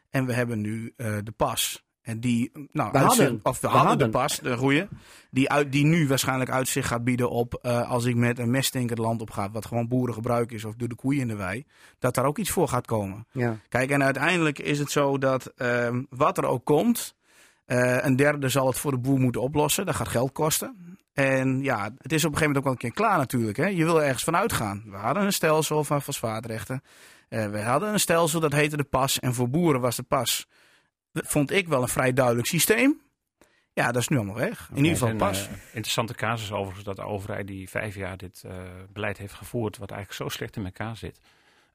En we hebben nu de pas. En die, nou, we hadden, of we, hadden, de pas, de goeie, die, uit, die nu waarschijnlijk uitzicht gaat bieden op uh, als ik met een messtink het land op ga, wat gewoon boerengebruik is, of door de koeien in de wei, dat daar ook iets voor gaat komen. Ja. Kijk, en uiteindelijk is het zo dat uh, wat er ook komt, uh, een derde zal het voor de boer moeten oplossen. Dat gaat geld kosten. En ja, het is op een gegeven moment ook wel een keer klaar natuurlijk. Hè? Je wil ergens van uitgaan. We hadden een stelsel van fosfaatrechten. we hadden een stelsel dat heette de pas. En voor boeren was de pas vond ik wel een vrij duidelijk systeem. Ja, dat is nu allemaal weg. In ieder geval pas. Een uh, interessante casus overigens dat de overheid die vijf jaar dit uh, beleid heeft gevoerd, wat eigenlijk zo slecht in elkaar zit.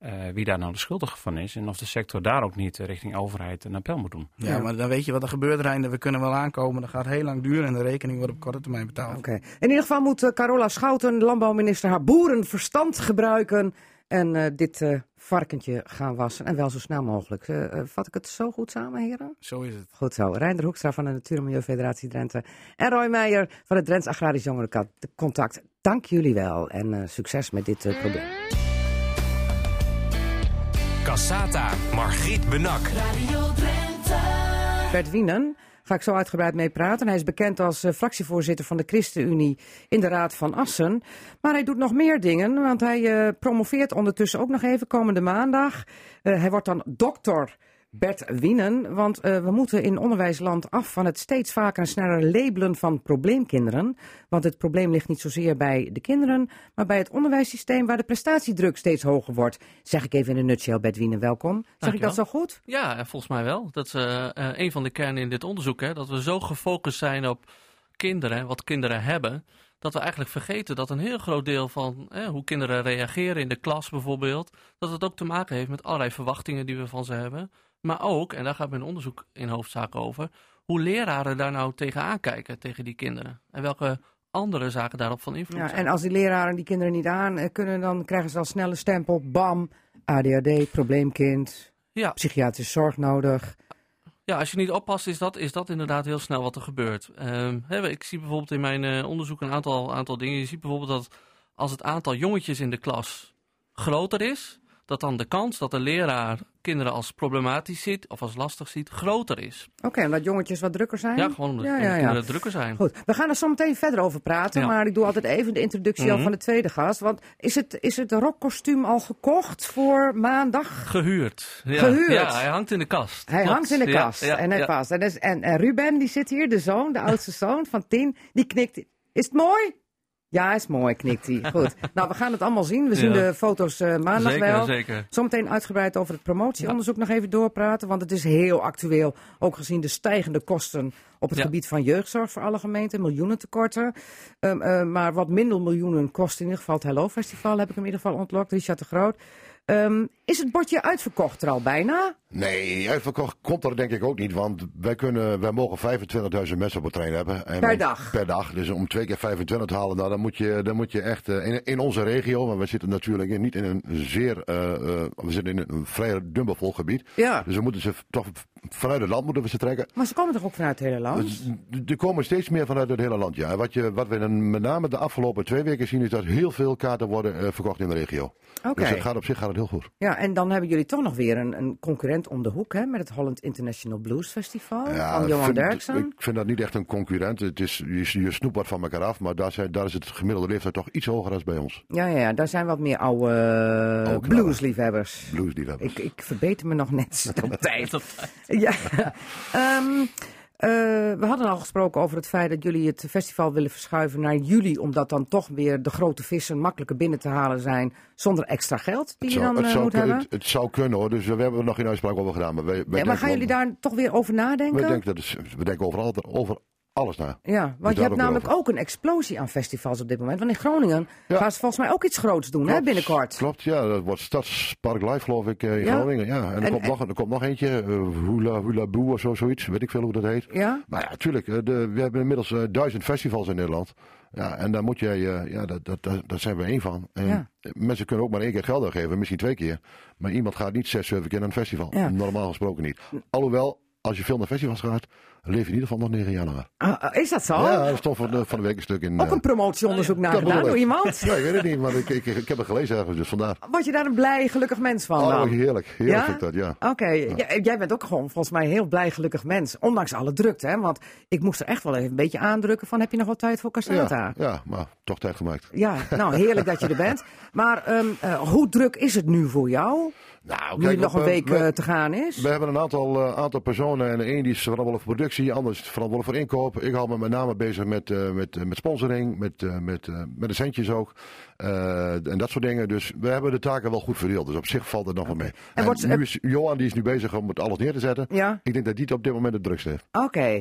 Uh, wie daar nou de schuldige van is en of de sector daar ook niet richting overheid een appel moet doen. Ja, maar dan weet je wat er gebeurt. We kunnen wel aankomen, dat gaat heel lang duren en de rekening wordt op korte termijn betaald. Oké. In ieder geval moet Carola Schouten, landbouwminister, haar boerenverstand gebruiken en uh, dit uh, varkentje gaan wassen. En wel zo snel mogelijk. Uh, vat ik het zo goed samen, heren? Zo is het. Goed zo. Reinder Hoekstra van de Natuur- en Milieufederatie Drenthe. En Roy Meijer van het Drents Agrarisch Contact. Dank jullie wel en succes met dit probleem. Cassata, Margriet Benak. Radio Drenthe. Bert Wienen ga ik zo uitgebreid mee praten. Hij is bekend als uh, fractievoorzitter van de ChristenUnie in de Raad van Assen. Maar hij doet nog meer dingen, want hij uh, promoveert ondertussen ook nog even komende maandag. Uh, hij wordt dan dokter Bert Wienen. Want uh, we moeten in onderwijsland af van het steeds vaker en sneller labelen van probleemkinderen. Want het probleem ligt niet zozeer bij de kinderen, maar bij het onderwijssysteem waar de prestatiedruk steeds hoger wordt. Zeg ik even in een nutshell, Bert Wienen, welkom. Zeg ik dat zo goed? Ja, volgens mij wel. Dat is uh, een van de kernen in dit onderzoek. Hè, dat we zo gefocust zijn op kinderen, wat kinderen hebben dat we eigenlijk vergeten dat een heel groot deel van hoe kinderen reageren in de klas bijvoorbeeld, dat het ook te maken heeft met allerlei verwachtingen die we van ze hebben. Maar ook, en daar gaat mijn onderzoek in hoofdzaak over, hoe leraren daar nou tegenaan kijken, tegen die kinderen. En welke andere zaken daarop van invloed ja, En als die leraren die kinderen niet aan eh, kunnen, dan krijgen ze al snel een stempel. Bam, ADHD, probleemkind, ja. psychiatrische zorg nodig. Ja, als je niet oppast, is dat, is dat inderdaad heel snel wat er gebeurt. Uh, ik zie bijvoorbeeld in mijn uh, onderzoek een aantal, aantal dingen. Je ziet bijvoorbeeld dat als het aantal jongetjes in de klas groter is, dat dan de kans dat de leraar kinderen als problematisch ziet of als lastig ziet, groter is. Oké, omdat jongetjes wat drukker zijn? Ja, gewoon omdat ja, kinderen drukker zijn. Goed, we gaan er zo meteen verder over praten, maar ik doe altijd even de introductie al mhm. van de tweede gast. Want is het, is het rockkostuum al gekocht voor maandag? Gehuurd. Gehuurd? Ja, hij hangt in de kast. Hij hangt in de kast en hij past. En, en, en Ruben, die zit hier, de zoon, de oudste zoon van tien, die knikt. Is het mooi? Ja, is mooi, knikt hij. Goed. nou, we gaan het allemaal zien. We zien de foto's uh, maandag zeker, wel. Zeker. Zometeen uitgebreid over het promotieonderzoek nog even doorpraten. Want het is heel actueel. Ook gezien de stijgende kosten op het gebied van jeugdzorg voor alle gemeenten. Miljoenen tekorten. Um, uh, maar wat minder miljoenen kost in ieder geval het Hello Festival. Heb ik in ieder geval ontlokt. Richard de Groot. Um, is het bordje uitverkocht er al bijna? Nee, uitverkocht komt er denk ik ook niet. Want wij, kunnen, wij mogen 25.000 mensen op het trein hebben. En per dag? Per dag. Dus om twee keer 25 te halen, nou, dan, moet je, dan moet je echt uh, in, in, onze regio. Want we zitten natuurlijk niet in een zeer. Uh, uh, we zitten in een vrij dubbelvol gebied. Ja. Dus we moeten ze toch vanuit het land moeten we ze trekken. Maar ze komen toch ook vanuit het hele land? Dus, er komen steeds meer vanuit het hele land, ja. En wat, je, wat we dan met name de afgelopen twee weken zien, is dat heel veel kaarten worden eh, verkocht in de regio. Oké. Dus het gaat op zich gaat het heel goed. Ja, en dan hebben jullie toch nog weer een, een concurrent om de hoek, hè? Met het Holland International Blues Festival van ik Johan vind- Derksen. Ik vind dat niet echt een concurrent. Het is, je, je snoept wat van elkaar af, maar daar, zijn, daar is het gemiddelde leeftijd toch iets hoger dan bij ons. Ja, ja, ja, daar zijn wat meer oude bluesliefhebbers. Bluesliefhebbers. Ik, ik verbeter me nog net op tijd. Ja. Ehm, eh, we hadden al gesproken over het feit dat jullie het festival willen verschuiven naar juli, omdat dan toch weer de grote vissen makkelijker binnen te halen zijn zonder extra geld die Het je zou, dan eh, zou, moet hebben. het, het zou kunnen hoor, dus we hebben er nog geen uitspraak over gedaan. Maar, wij, wij Ja, maar gaan jullie daar toch weer over nadenken? we denken, dat is, we denken over, altijd, over alles na. Ja, want je hebt namelijk over. ook een explosie aan festivals op dit moment. Want in Groningen Ja. gaan ze volgens mij ook iets groots doen, hè, binnenkort. Klopt, ja. Dat wordt Stadspark Live, geloof ik, eh, in Ja. Groningen. Ja. En er, En- komt, en- nog, er komt nog eentje, eh, Hula, Hula of zo, zoiets. Weet ik veel hoe dat heet. Ja? Maar ja, tuurlijk. eh, De, we hebben inmiddels duizend festivals in Nederland. Ja, en daar moet jij, ja, dat, dat, dat, daar zijn we één van. En Ja. Mensen kunnen ook maar één keer geld uitgeven, misschien twee keer. Maar iemand gaat niet zes, zeven keer naar een festival. Ja. Normaal gesproken niet. Alhoewel, als je veel naar festivals gaat, leef je in ieder geval nog 9 januari. Ah, ah, is dat zo? Ja, dat stond van de, van de week een stuk in... Ook eh, een promotieonderzoek naar gedaan door iemand? Ja, ik weet het niet, maar ik, ik, ik heb het gelezen ergens, dus vandaar. Word je daar een blij, gelukkig mens van Oh, dan? heerlijk. Heerlijk Ja? vind ik dat, ja. Oké, Jij- jij bent ook gewoon volgens mij een heel blij, gelukkig mens. Ondanks alle drukte, hè? Want ik moest er echt wel even een beetje aandrukken van... heb je nog wel tijd voor Cassata? Ja, ja, maar toch tijd gemaakt. Ja, nou heerlijk dat je er bent. Maar ehm, eh, hoe druk is het nu voor jou? Nou, Nu het nog op, een eh, week we, eh, te gaan is? we hebben een aantal, eh, aantal personen en een die is verantwoordelijk voor productie, ander is verantwoordelijk voor inkoop. Ik hou me met name bezig met, eh, met, eh, met sponsoring, met, eh, met, met de centjes ook. en dat soort dingen. Dus we hebben de taken wel goed verdeeld. Dus op zich valt het nog wel mee. En, wordt- nu is Johan die is nu bezig om het alles neer te zetten. Ja, Ik denk dat die het op dit moment het drukste heeft. oké.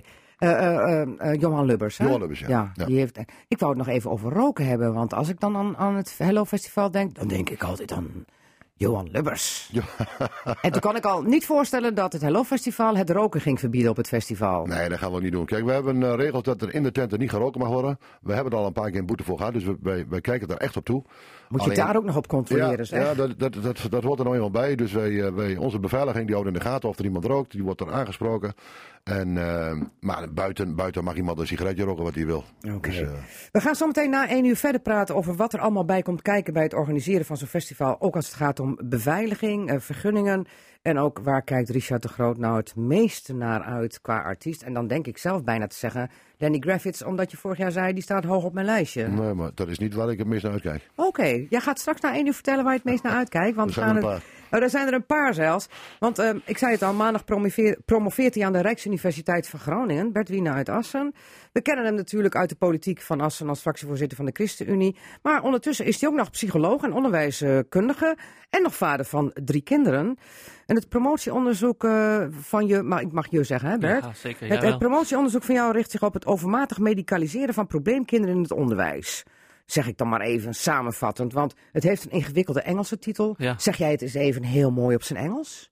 Johan Lubbers, hè? Johan Lubbers, ja. Ja. Die heeft, ik wou het nog even over roken hebben, want als ik dan aan, aan het Hello Festival denk, dan denk ik altijd aan Johan Lubbers. Ja. En toen kan ik al niet voorstellen dat het Hello Festival het roken ging verbieden op het festival. Nee, dat gaan we niet doen. Kijk, we hebben uh, regels dat er in de tenten niet geroken mag worden. We hebben er al een paar keer een boete voor gehad, dus we, wij, wij kijken daar echt op toe. Moet je Alleen- daar ook nog op controleren, ja, ja dat, dat, dat, dat hoort er nou eenmaal bij. Dus wij, eh, wij, onze beveiliging die houdt in de gaten of er iemand rookt. Die wordt er aangesproken. En, eh, maar buiten, buiten mag iemand een sigaretje roken wat hij wil. Oké. Dus, eh, We gaan zometeen na één uur verder praten over wat er allemaal bij komt kijken bij het organiseren van zo'n festival. Ook als het gaat om beveiliging, eh, vergunningen. En ook waar kijkt Richard de Groot nou het meeste naar uit qua artiest. En dan denk ik zelf bijna te zeggen Danny Graffits, omdat je vorig jaar zei die staat hoog op mijn lijstje. nee, maar dat is niet waar ik het meest naar uitkijk. Oké, jij gaat straks na één uur vertellen waar je het meest naar uitkijkt. Want we gaan een het- Oh, er zijn er een paar zelfs. Want ehm, ik zei het al, maandag promoveer- promoveert hij aan de Rijksuniversiteit van Groningen, Bert Wiener uit Assen. We kennen hem natuurlijk uit de politiek van Assen als fractievoorzitter van de ChristenUnie. Maar ondertussen is hij ook nog psycholoog en onderwijskundige en nog vader van drie kinderen. En het promotieonderzoek eh, van je, maar ik mag je zeggen hè Bert? Ja, zeker. Het, het promotieonderzoek van jou richt zich op het overmatig medicaliseren van probleemkinderen in het onderwijs. Zeg ik dan maar even samenvattend, want het heeft een ingewikkelde Engelse titel. Ja. Zeg jij het eens even heel mooi op zijn Engels?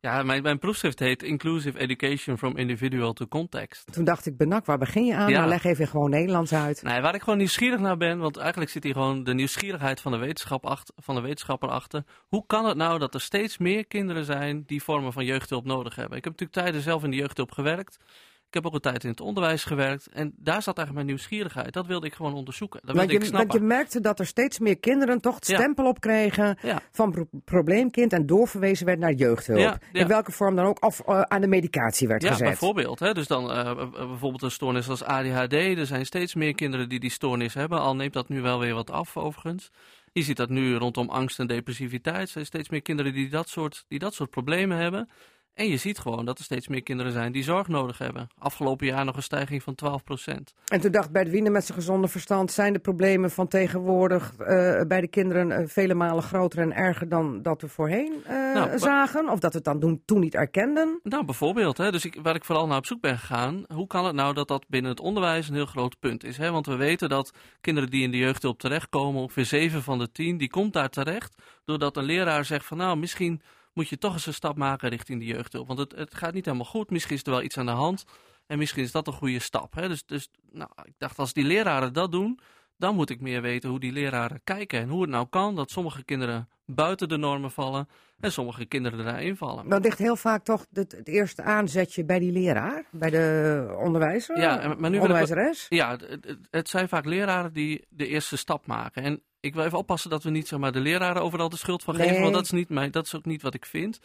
Ja, mijn, mijn proefschrift heet Inclusive Education from Individual to Context. Toen dacht ik, Benak, waar begin je aan? Ja. Maar leg even gewoon Nederlands uit. Nee, waar ik gewoon nieuwsgierig naar ben, want eigenlijk zit hier gewoon de nieuwsgierigheid van de, wetenschap achter, van de wetenschapper achter. Hoe kan het nou dat er steeds meer kinderen zijn die vormen van jeugdhulp nodig hebben? Ik heb natuurlijk tijden zelf in de jeugdhulp gewerkt. Ik heb ook een tijd in het onderwijs gewerkt. En daar zat eigenlijk mijn nieuwsgierigheid. Dat wilde ik gewoon onderzoeken. Dat Want wilde ik je, want snappen. je merkte dat er steeds meer kinderen toch het Ja. stempel op kregen Ja. van pro- probleemkind en doorverwezen werd naar jeugdhulp. Ja, ja. In welke vorm dan ook, of eh, aan de medicatie werd Ja, gezet. bijvoorbeeld. Hè? Dus dan eh, b- bijvoorbeeld een stoornis als ADHD. Er zijn steeds meer kinderen die die stoornis hebben. Al neemt dat nu wel weer wat af, overigens. Je ziet dat nu rondom angst en depressiviteit. Er zijn steeds meer kinderen die dat soort, die dat soort problemen hebben. En je ziet gewoon dat er steeds meer kinderen zijn die zorg nodig hebben. Afgelopen jaar nog een stijging van 12% En toen dacht Bert Wiener met zijn gezonde verstand... zijn de problemen van tegenwoordig eh, bij de kinderen eh, vele malen groter en erger... dan dat we voorheen eh, Nou, zagen? Of dat we het dan doen, toen niet erkenden? Nou, bijvoorbeeld. Hè? Dus ik, waar ik vooral naar op zoek ben gegaan. Hoe kan het nou dat dat binnen het onderwijs een heel groot punt is? Hè? Want we weten dat kinderen die in de jeugdhulp terechtkomen, ongeveer 7 van de 10, die komt daar terecht. Doordat een leraar zegt van nou, misschien moet je toch eens een stap maken richting de jeugdhulp. Want het, het gaat niet helemaal goed. Misschien is er wel iets aan de hand. En misschien is dat een goede stap. Hè? Dus, dus nou, ik dacht, als die leraren dat doen, dan moet ik meer weten hoe die leraren kijken. En hoe het nou kan dat sommige kinderen buiten de normen vallen en sommige kinderen daarin vallen. Dan ligt heel vaak toch het, het eerste aanzetje bij die leraar, bij de onderwijzer, Ja, maar nu ik- onderwijzeres. Ja, het, het- het zijn vaak leraren die de eerste stap maken. En ik wil even oppassen dat we niet zeg maar, de leraren overal de schuld van geven, want dat is, niet mijn, dat is ook niet wat ik vind.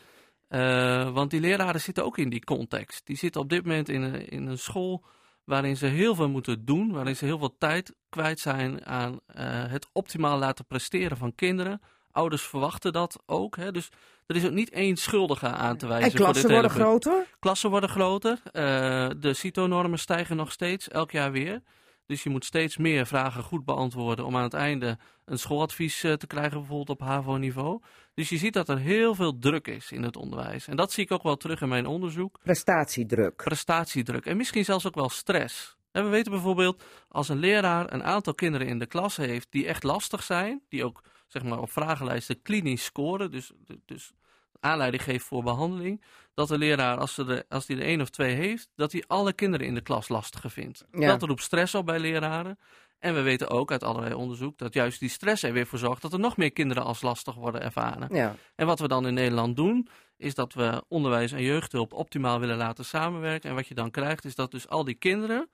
Eh, want die leraren zitten ook in die context. Die zitten op dit moment in een, in een school waarin ze heel veel moeten doen, waarin ze heel veel tijd kwijt zijn aan eh, het optimaal laten presteren van kinderen. Ouders verwachten dat ook. Hè? Dus er is ook niet één schuldige aan te wijzen. En voor dit klassen worden groter. Klassen worden groter. eh, de CITO-normen stijgen nog steeds, elk jaar weer. Dus je moet steeds meer vragen goed beantwoorden om aan het einde een schooladvies eh, te krijgen, bijvoorbeeld op HAVO-niveau. Dus je ziet dat er heel veel druk is in het onderwijs. En dat zie ik ook wel terug in mijn onderzoek. Prestatiedruk. Prestatiedruk en misschien zelfs ook wel stress. En we weten bijvoorbeeld, als een leraar een aantal kinderen in de klas heeft die echt lastig zijn, die ook zeg maar, op vragenlijsten klinisch scoren, dus, dus aanleiding geeft voor behandeling, dat de leraar, als, ze de, als die er één of twee heeft, dat hij alle kinderen in de klas lastiger vindt. Ja. Dat roept stress op bij leraren. En we weten ook uit allerlei onderzoek dat juist die stress er weer voor zorgt dat er nog meer kinderen als lastig worden ervaren. Ja. En wat we dan in Nederland doen, is dat we onderwijs en jeugdhulp optimaal willen laten samenwerken. En wat je dan krijgt, is dat dus al die kinderen,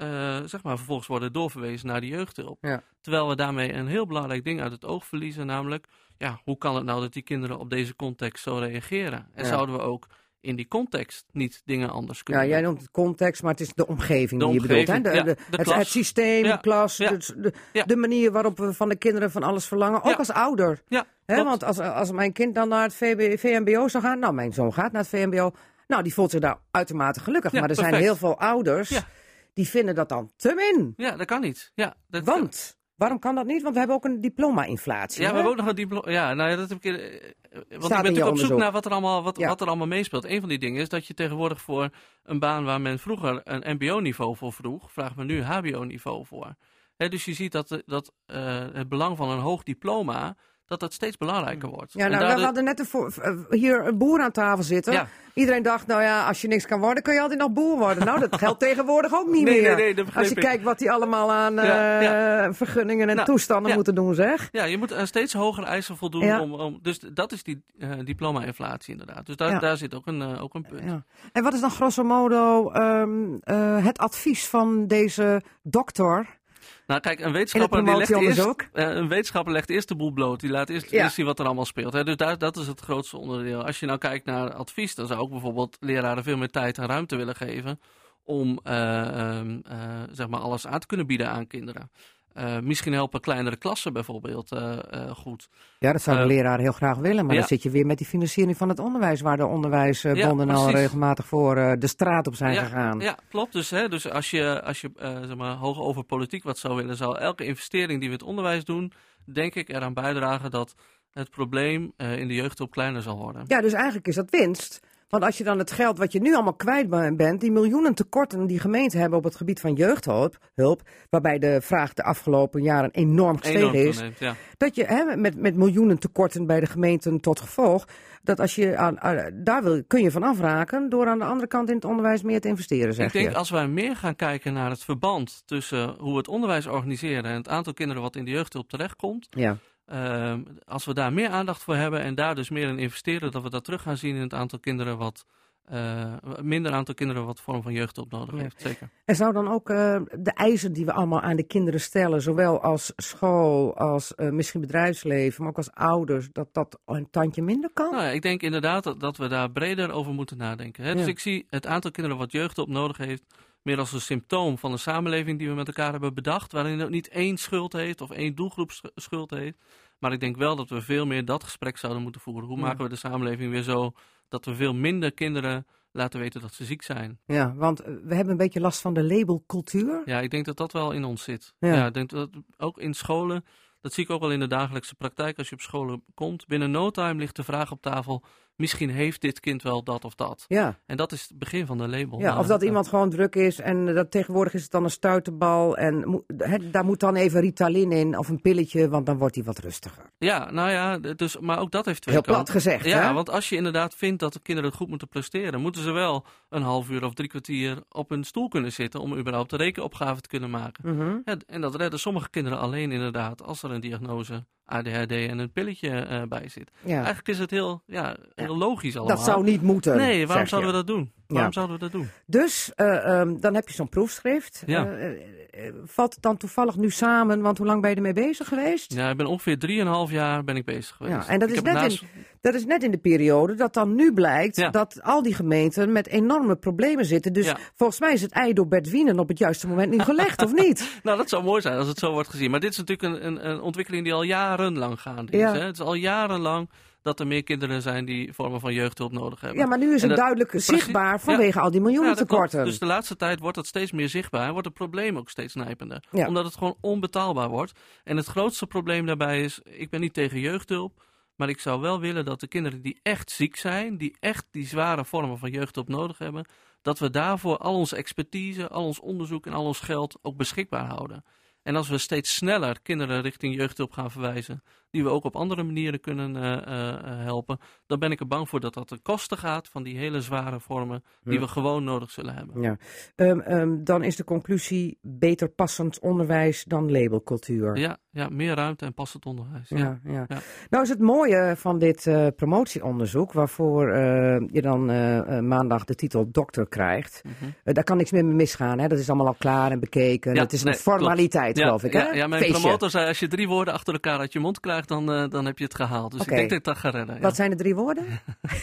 eh, zeg maar, vervolgens worden doorverwezen naar de jeugdhulp. Ja. Terwijl we daarmee een heel belangrijk ding uit het oog verliezen, namelijk, ja, hoe kan het nou dat die kinderen op deze context zo reageren? En Ja. zouden we ook in die context niet dingen anders kunnen ja, jij noemt het context, maar het is de omgeving De die je bedoelt. Hè? De, ja, de- de het, systeem, Ja, de klas, de, manier waarop we van de kinderen van alles verlangen. Ook als ouder. Ja. Want als, als mijn kind dan naar het VB, VMBO zou gaan, nou, mijn zoon gaat naar het VMBO. Nou, die voelt zich daar uitermate gelukkig. Ja, maar er zijn heel veel ouders Ja. Die vinden dat dan te min. Ja, dat kan niet. Ja, dat Want, waarom kan dat niet? Want we hebben ook een diploma-inflatie. Ja, we hebben ook nog een diploma. Ja, nou ja, dat heb ik. eh, eh, Want ik ben natuurlijk op zoek naar wat er, allemaal, wat, Ja. wat er allemaal meespeelt. Een van die dingen is dat je tegenwoordig voor een baan waar men vroeger een MBO-niveau voor vroeg, vraagt men nu HBO-niveau voor. Dus je ziet dat, de- dat eh, het belang van een hoog diploma dat dat steeds belangrijker wordt. Ja, nou, daardoor- we hadden net een voor- eh, hier een boer aan tafel zitten. Ja. Iedereen dacht, nou ja, als je niks kan worden, kun je altijd nog boer worden. Nou, dat geldt tegenwoordig ook niet Nee, meer. nee, nee, als je ik. kijkt wat die allemaal aan Ja, eh, vergunningen en Nou, toestanden moeten doen, zeg. Ja, je moet aan steeds hogere eisen voldoen. Ja. Om, om, dus dat is die eh, diploma-inflatie inderdaad. Dus daar, daar zit ook een, eh, ook een punt. Ja. En wat is dan grosso modo ehm, eh, het advies van deze dokter Nou, kijk, een wetenschapper, die legt eerst, eh, een wetenschapper legt eerst de boel bloot. Die laat eerst, Ja. eerst zien wat er allemaal speelt. Hè. Dus daar, dat is het grootste onderdeel. Als je nou kijkt naar advies, dan zou ik bijvoorbeeld leraren veel meer tijd en ruimte willen geven. Om eh, ehm, eh, zeg maar alles aan te kunnen bieden aan kinderen. Eh, misschien helpen kleinere klassen bijvoorbeeld eh, eh, goed. Ja, dat zou de leraar heel graag willen. Maar ja. dan zit je weer met die financiering van het onderwijs, waar de onderwijsbonden Ja, al regelmatig voor de straat op zijn ja, gegaan. Ja, klopt. Dus, hè, dus als je, als je zeg maar, hoog over politiek wat zou willen, zou elke investering die we in het onderwijs doen, denk ik eraan bijdragen dat het probleem in de jeugdhulp kleiner zal worden. Ja, dus eigenlijk is dat winst. Want als je dan het geld wat je nu allemaal kwijt be- bent, die miljoenen tekorten die gemeenten hebben op het gebied van jeugdhulp, hulp, waarbij de vraag de afgelopen jaren enorm gestegen Enorm is, toeneemt, ja. dat je hè, met, met miljoenen tekorten bij de gemeenten tot gevolg, dat als je aan, aan- daar wil, kun je van afraken door aan de andere kant in het onderwijs meer te investeren, zeg Ik denk je. als wij meer gaan kijken naar het verband tussen hoe we het onderwijs organiseren en het aantal kinderen wat in de jeugdhulp terechtkomt, Ja. Ehm, als we daar meer aandacht voor hebben en daar dus meer in investeren, dat we dat terug gaan zien in het aantal kinderen wat, eh, minder aantal kinderen wat vorm van jeugdhulp nodig Ja. heeft. Zeker. En zou dan ook eh, de eisen die we allemaal aan de kinderen stellen, zowel als school, als eh, misschien bedrijfsleven, maar ook als ouders, dat dat een tandje minder kan? Nou ja, ik denk inderdaad dat, dat we daar breder over moeten nadenken. Hè? Dus ik zie het aantal kinderen wat jeugdhulp nodig heeft meer als een symptoom van de samenleving die we met elkaar hebben bedacht. Waarin het niet één schuld heeft of één doelgroep sch- schuld heeft. Maar ik denk wel dat we veel meer dat gesprek zouden moeten voeren. Hoe Ja. maken we de samenleving weer zo dat we veel minder kinderen laten weten dat ze ziek zijn? Ja, want eh, we hebben een beetje last van de labelcultuur. Ja, ik denk dat dat wel in ons zit. Ja. Ja. ik denk dat ook in scholen, dat zie ik ook wel in de dagelijkse praktijk als je op scholen komt. Binnen no time ligt de vraag op tafel, misschien heeft dit kind wel dat of dat. Ja. En dat is het begin van de label. Ja, of Maar, dat iemand gewoon druk is en dat tegenwoordig is het dan een stuiterbal en daar moet dan even Ritalin in of een pilletje, want dan wordt hij wat rustiger. Ja, nou ja, dus, maar ook dat heeft twee Heel plat kanten. gezegd, Ja, hè? want als je inderdaad vindt dat de kinderen het goed moeten presteren, moeten ze wel een half uur of drie kwartier op hun stoel kunnen zitten om überhaupt de rekenopgave te kunnen maken. Mhm. Ja, en dat redden sommige kinderen alleen inderdaad als er een diagnose ADHD en een pilletje uh, bij zit. Ja. Eigenlijk is het heel, ja, heel logisch allemaal. Dat zou niet moeten. Nee, waarom zouden we dat doen? Waarom zouden we dat doen? Dus uh, um, dan heb je zo'n proefschrift. Ja. Uh, valt het dan toevallig nu samen? Want hoe lang ben je ermee bezig geweest? Ja, ik ben ongeveer 3,5 jaar ben ik bezig geweest. Ja, en dat ik is, net naast... in, dat is net in de periode dat dan nu blijkt dat al die gemeenten met enorme problemen zitten. Dus volgens mij is het ei door Bert Wienen op het juiste moment niet gelegd, of niet? Nou, dat zou mooi zijn als het zo wordt gezien. Maar dit is natuurlijk een, een, een ontwikkeling die al jarenlang gaande is. Hè? Het is al jarenlang dat er meer kinderen zijn die vormen van jeugdhulp nodig hebben. Ja, maar nu is het dat- duidelijk zichtbaar vanwege al die miljoenen tekorten. Dus de laatste tijd wordt dat steeds meer zichtbaar. en Wordt het probleem ook steeds nijpender. Omdat het gewoon onbetaalbaar wordt. En het grootste probleem daarbij is, ik ben niet tegen jeugdhulp. Maar ik zou wel willen dat de kinderen die echt ziek zijn, die echt die zware vormen van jeugdhulp nodig hebben, dat we daarvoor al onze expertise, al ons onderzoek en al ons geld ook beschikbaar houden. En als we steeds sneller kinderen richting jeugdhulp gaan verwijzen, die we ook op andere manieren kunnen eh, eh, helpen, dan ben ik er bang voor dat dat ten koste gaat van die hele zware vormen die Ja. we gewoon nodig zullen hebben. Ja. Ehm, ehm, dan is de conclusie beter passend onderwijs dan labelcultuur. Ja, ja, meer ruimte en passend onderwijs. Ja. Ja. Nou is het mooie van dit eh, promotieonderzoek, waarvoor je dan maandag de titel dokter krijgt. Mhm. Daar kan niks meer mee misgaan, hè? dat is allemaal al klaar en bekeken. Het is nee, een formaliteit, geloof ik. ja, hè? ja, mijn Feestje. promotor zei, als je drie woorden achter elkaar uit je mond krijgt, dan, eh, dan heb je het gehaald. Dus ik denk dat ik dat ga redden. Ja. Wat zijn de drie woorden?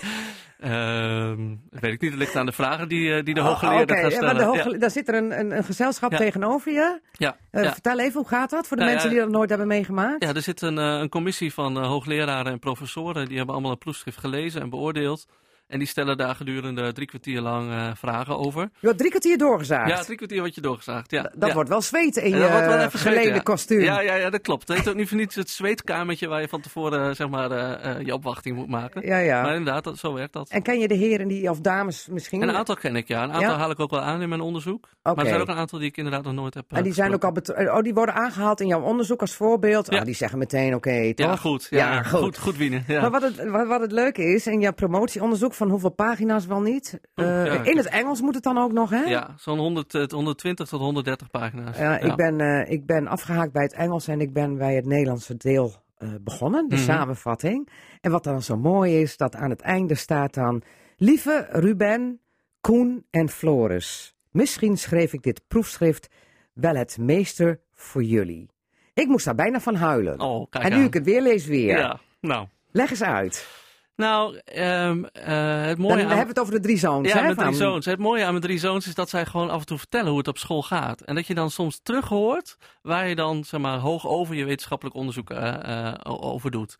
Ehm, dat weet ik niet, dat ligt aan de vragen die, eh, die de Oh, hooggeleerde oké, gaat ja, stellen. maar de Ja. hooggele- Daar zit er een, een, een gezelschap Ja. tegenover je. Ja, Eh, ja. Vertel even, hoe gaat dat voor de Nou, mensen die dat nooit hebben meegemaakt? Ja, er zit een, eh, een commissie van eh, hoogleraren en professoren. Die hebben allemaal een proefschrift gelezen en beoordeeld. En die stellen daar gedurende drie kwartier lang eh, vragen over. Je wordt drie kwartier doorgezaagd. Ja, drie kwartier wordt je doorgezaagd. Ja, dat ja. wordt wel zweten in En dat wordt wel je even geleden ja. kostuum. Ja, ja, ja, dat klopt. Het heet ook niet voor niets het zweetkamertje waar je van tevoren eh, zeg maar, eh, je opwachting moet maken. Ja, ja. Maar inderdaad, dat, zo werkt dat. En ken je de heren die, of dames misschien? En een aantal ken ik, ja. Een aantal haal ik ook wel aan in mijn onderzoek. Maar er zijn ook een aantal die ik inderdaad nog nooit heb En die zijn ook al oh, die worden aangehaald in jouw onderzoek als voorbeeld. Ja. Oh, die zeggen meteen oké, toch? Ja, goed. Ja, goed. goed. Goed, winnen. Ja. Maar wat het, wat, wat het leuke is, in jouw promotieonderzoek van hoeveel pagina's wel niet. Eh, ja, in het Engels moet het dan ook nog, hè? Ja, zo'n 100, eh, 120 tot 130 pagina's. Ja, Ik, ben, eh, ik ben afgehaakt bij het Engels en ik ben bij het Nederlandse deel eh, begonnen, de Mhm. samenvatting. En wat dan zo mooi is, dat aan het einde staat dan... Lieve Ruben, Koen en Floris, misschien schreef ik dit proefschrift wel het meester voor jullie. Ik moest daar bijna van huilen. Oh, kijk en nu aan. ik het weer lees weer. Ja, nou. Leg eens uit. Nou, eh, het mooie we aan... hebben het over de drie zoons. Ja, hè, mijn drie zoons. Het mooie aan mijn drie zoons is dat zij gewoon af en toe vertellen hoe het op school gaat. En dat je dan soms terug hoort waar je dan zeg maar, hoog over je wetenschappelijk onderzoek eh, eh, over doet.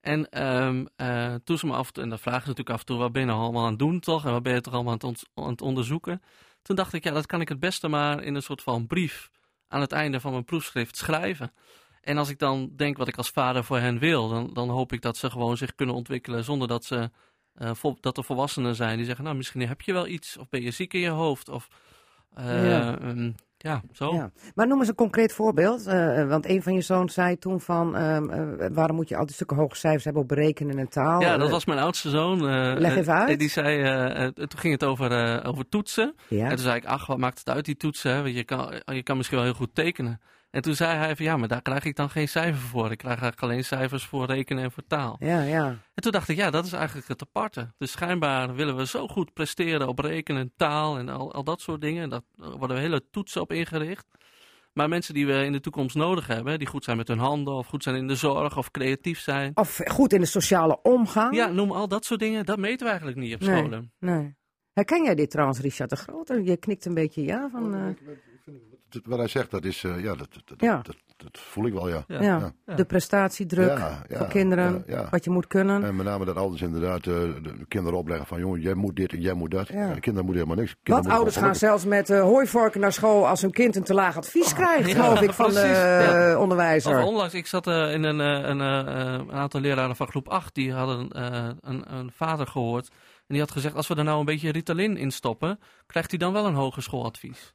En eh, toen ze me af en toe, en dan vragen ze natuurlijk af en toe, wat ben je nou allemaal aan het doen toch? En wat ben je toch allemaal aan het, aan het onderzoeken? Toen dacht ik, ja, dat kan ik het beste maar in een soort van brief aan het einde van mijn proefschrift schrijven. En als ik dan denk wat ik als vader voor hen wil, dan, dan hoop ik dat ze gewoon zich kunnen ontwikkelen zonder dat ze eh, dat er volwassenen zijn die zeggen, nou misschien heb je wel iets, of ben je ziek in je hoofd, of eh, Ja. ehm, ja, zo. Ja. Maar noem eens een concreet voorbeeld. eh, want een van je zoons zei toen van... ehm, eh, waarom moet je altijd stukken hoge cijfers hebben op berekenen en taal? Ja, dat was mijn oudste zoon. Leg even uit. Die zei, toen ging het over, over toetsen. ja. En toen zei ik, ach, wat maakt het uit die toetsen? Hè? Want je kan, je kan misschien wel heel goed tekenen. En toen zei hij van, ja, maar daar krijg ik dan geen cijfer voor. Ik krijg eigenlijk alleen cijfers voor rekenen en voor taal. ja, ja. En toen dacht ik, ja, dat is eigenlijk het aparte. Dus schijnbaar willen we zo goed presteren op rekenen, taal en al, al dat soort dingen. Daar worden we hele toetsen op ingericht. Maar mensen die we in de toekomst nodig hebben, die goed zijn met hun handen, of goed zijn in de zorg, of creatief zijn. Of goed in de sociale omgang. Ja, noem al dat soort dingen. Dat meten we eigenlijk niet op scholen. Nee. Herken jij dit trouwens, Richard de Grote? Je knikt een beetje ja van... eh, Dat- Wat hij zegt, dat is, eh, ja, dat, dat, Ja. Dat, dat voel ik wel, ja. Ja. ja. Ja. de prestatiedruk Ja, ja, voor kinderen, ja, ja. wat je moet kunnen. En met name dat ouders inderdaad eh, de kinderen opleggen van, jongen, jij moet dit en jij moet dat. Kinderen moeten helemaal niks. Wat Kinderen ouders gaan zelfs met eh, hooivorken naar school als hun kind een te laag advies krijgt, ja, geloof ik, van de eh, onderwijzer. Of onlangs, ik zat in een, een, een aantal leraren van groep 8, die hadden eh, een, een vader gehoord. En die had gezegd, als we er nou een beetje Ritalin in stoppen, krijgt hij dan wel een hogeschooladvies.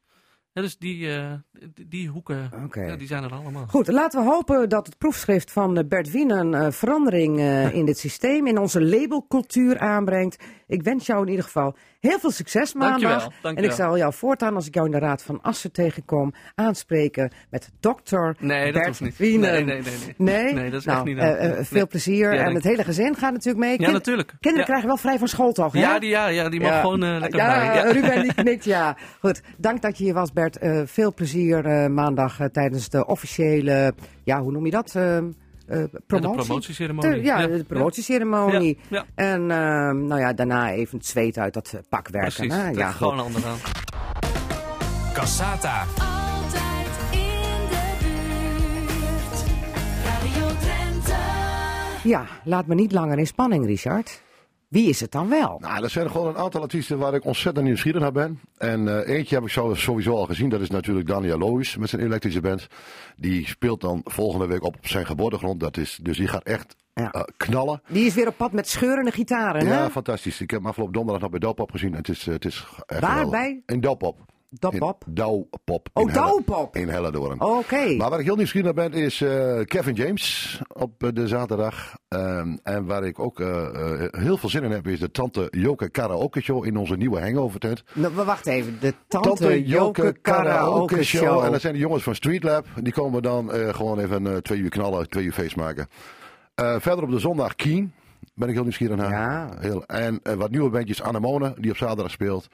Ja, dus die, eh, die, die hoeken ja, die zijn er allemaal. Goed, laten we hopen dat het proefschrift van eh, Bert Wien een eh, verandering in dit systeem, in onze labelcultuur aanbrengt. Ik wens jou in ieder geval heel veel succes maandag. Dankjewel, En ik zal jou voortaan, als ik jou in de Raad van Assen tegenkom, aanspreken met dokter Nee, dat Bert hoeft niet. Wienen. Nee, nee, nee, nee. Nee? Nee, dat is nou, echt niet eh, eh, Nee. veel plezier. Ja, en het hele gezin gaat natuurlijk mee. Ja, natuurlijk. Kinderen Ja. krijgen wel vrij van school toch? hè? Ja, die, ja, ja, die mag gewoon eh, lekker ja, bij. Ja. Ruben die knikt, ja. Goed, dank dat je hier was, Bert. Veel plezier maandag tijdens de officiële, ja, hoe noem je dat? Eh, eh, promotie? De promotieceremonie. Ja, de promotieceremonie. Ja, ja. En eh, nou ja, daarna even het zweet uit dat eh, pak werken. Precies, hè? dat Ja, gewoon goed. anders aan. Cassata. Altijd in de buurt. Radio Drenthe. ja, laat me niet langer in spanning, Richard. Wie is het dan wel? Nou, er zijn gewoon een aantal artiesten waar ik ontzettend nieuwsgierig naar ben. En eh, eentje heb ik sowieso al gezien. Dat is natuurlijk Daniel Lois met zijn elektrische band. Die speelt dan volgende week op zijn geboortegrond. Dat is, dus die gaat echt Ja. eh, knallen. Die is weer op pad met scheurende gitaren, hè? Ja, fantastisch. Ik heb hem afgelopen donderdag nog bij Douwpop gezien. Het is, eh, het is echt Waar geweldig. bij? In. Dopop. In Douwpop. Oh, Douwpop. In Hellendoorn. Oké. Maar waar ik heel nieuwsgierig naar ben is eh, Kevin James op eh, de zaterdag. Ehm, en waar ik ook eh, heel veel zin in heb is de Tante Joke Karaoke Show in onze nieuwe hangover tent. Nou, we wachten even. De Tante, Joke Karaoke Show. En dat zijn de jongens van Streetlab. Die komen dan gewoon even twee uur knallen, twee uur feest maken. Verder op de zondag Keen. Ben ik heel nieuwsgierig naar. Ja. Heel, en wat nieuwe bandjes Anemone, die op zaterdag speelt.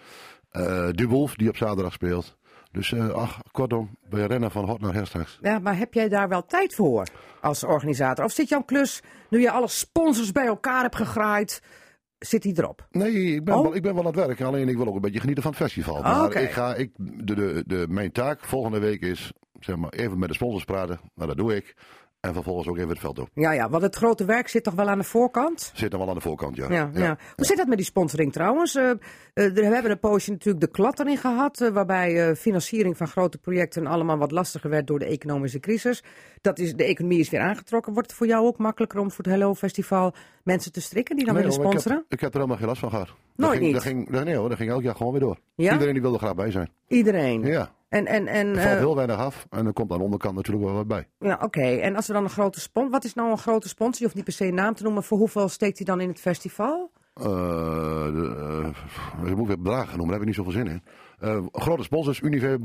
Eh De Wolf, die op zaterdag speelt. Dus eh, ach, kortom, we rennen van hot naar her straks. Ja, maar heb jij daar wel tijd voor als organisator? Of zit jouw klus, nu je alle sponsors bij elkaar hebt gegraaid, zit die erop? Nee, ik ben, Oh. wel, ik ben wel aan het werk. Alleen ik wil ook een beetje genieten van het festival. Maar oké. ik ga, ik, de, de, de, mijn taak volgende week is zeg maar, even met de sponsors praten. Nou, dat doe ik. En vervolgens ook even het veld op. Ja, ja, want het grote werk zit toch wel aan de voorkant? Zit dan wel aan de voorkant, ja. Ja, ja. Hoe zit dat met die sponsoring trouwens? Eh, eh, we hebben een poosje natuurlijk de klad erin gehad, eh, waarbij financiering van grote projecten allemaal wat lastiger werd door de economische crisis. Dat is, de economie is weer aangetrokken. Wordt het voor jou ook makkelijker om voor het Hello Festival mensen te strikken die dan Nee, willen hoor, ik heb- sponsoren? Ik heb, er helemaal geen last van gehad. Nooit dat ging, niet? Dat ging, nee hoor, dat ging elk jaar gewoon weer door. Ja? Iedereen die wilde graag bij zijn. Iedereen. Ja, En, en, en, er valt eh, heel weinig af. En er komt aan de onderkant natuurlijk wel wat bij. Ja, oké. En als we dan een grote sponsor... Wat is nou een grote sponsor? Je hoeft niet per se een naam te noemen. Voor hoeveel steekt hij dan in het festival? Eh de, uh, moet weer bedragen noemen, daar heb ik niet zoveel zin in. Eh, grote sponsors, Unive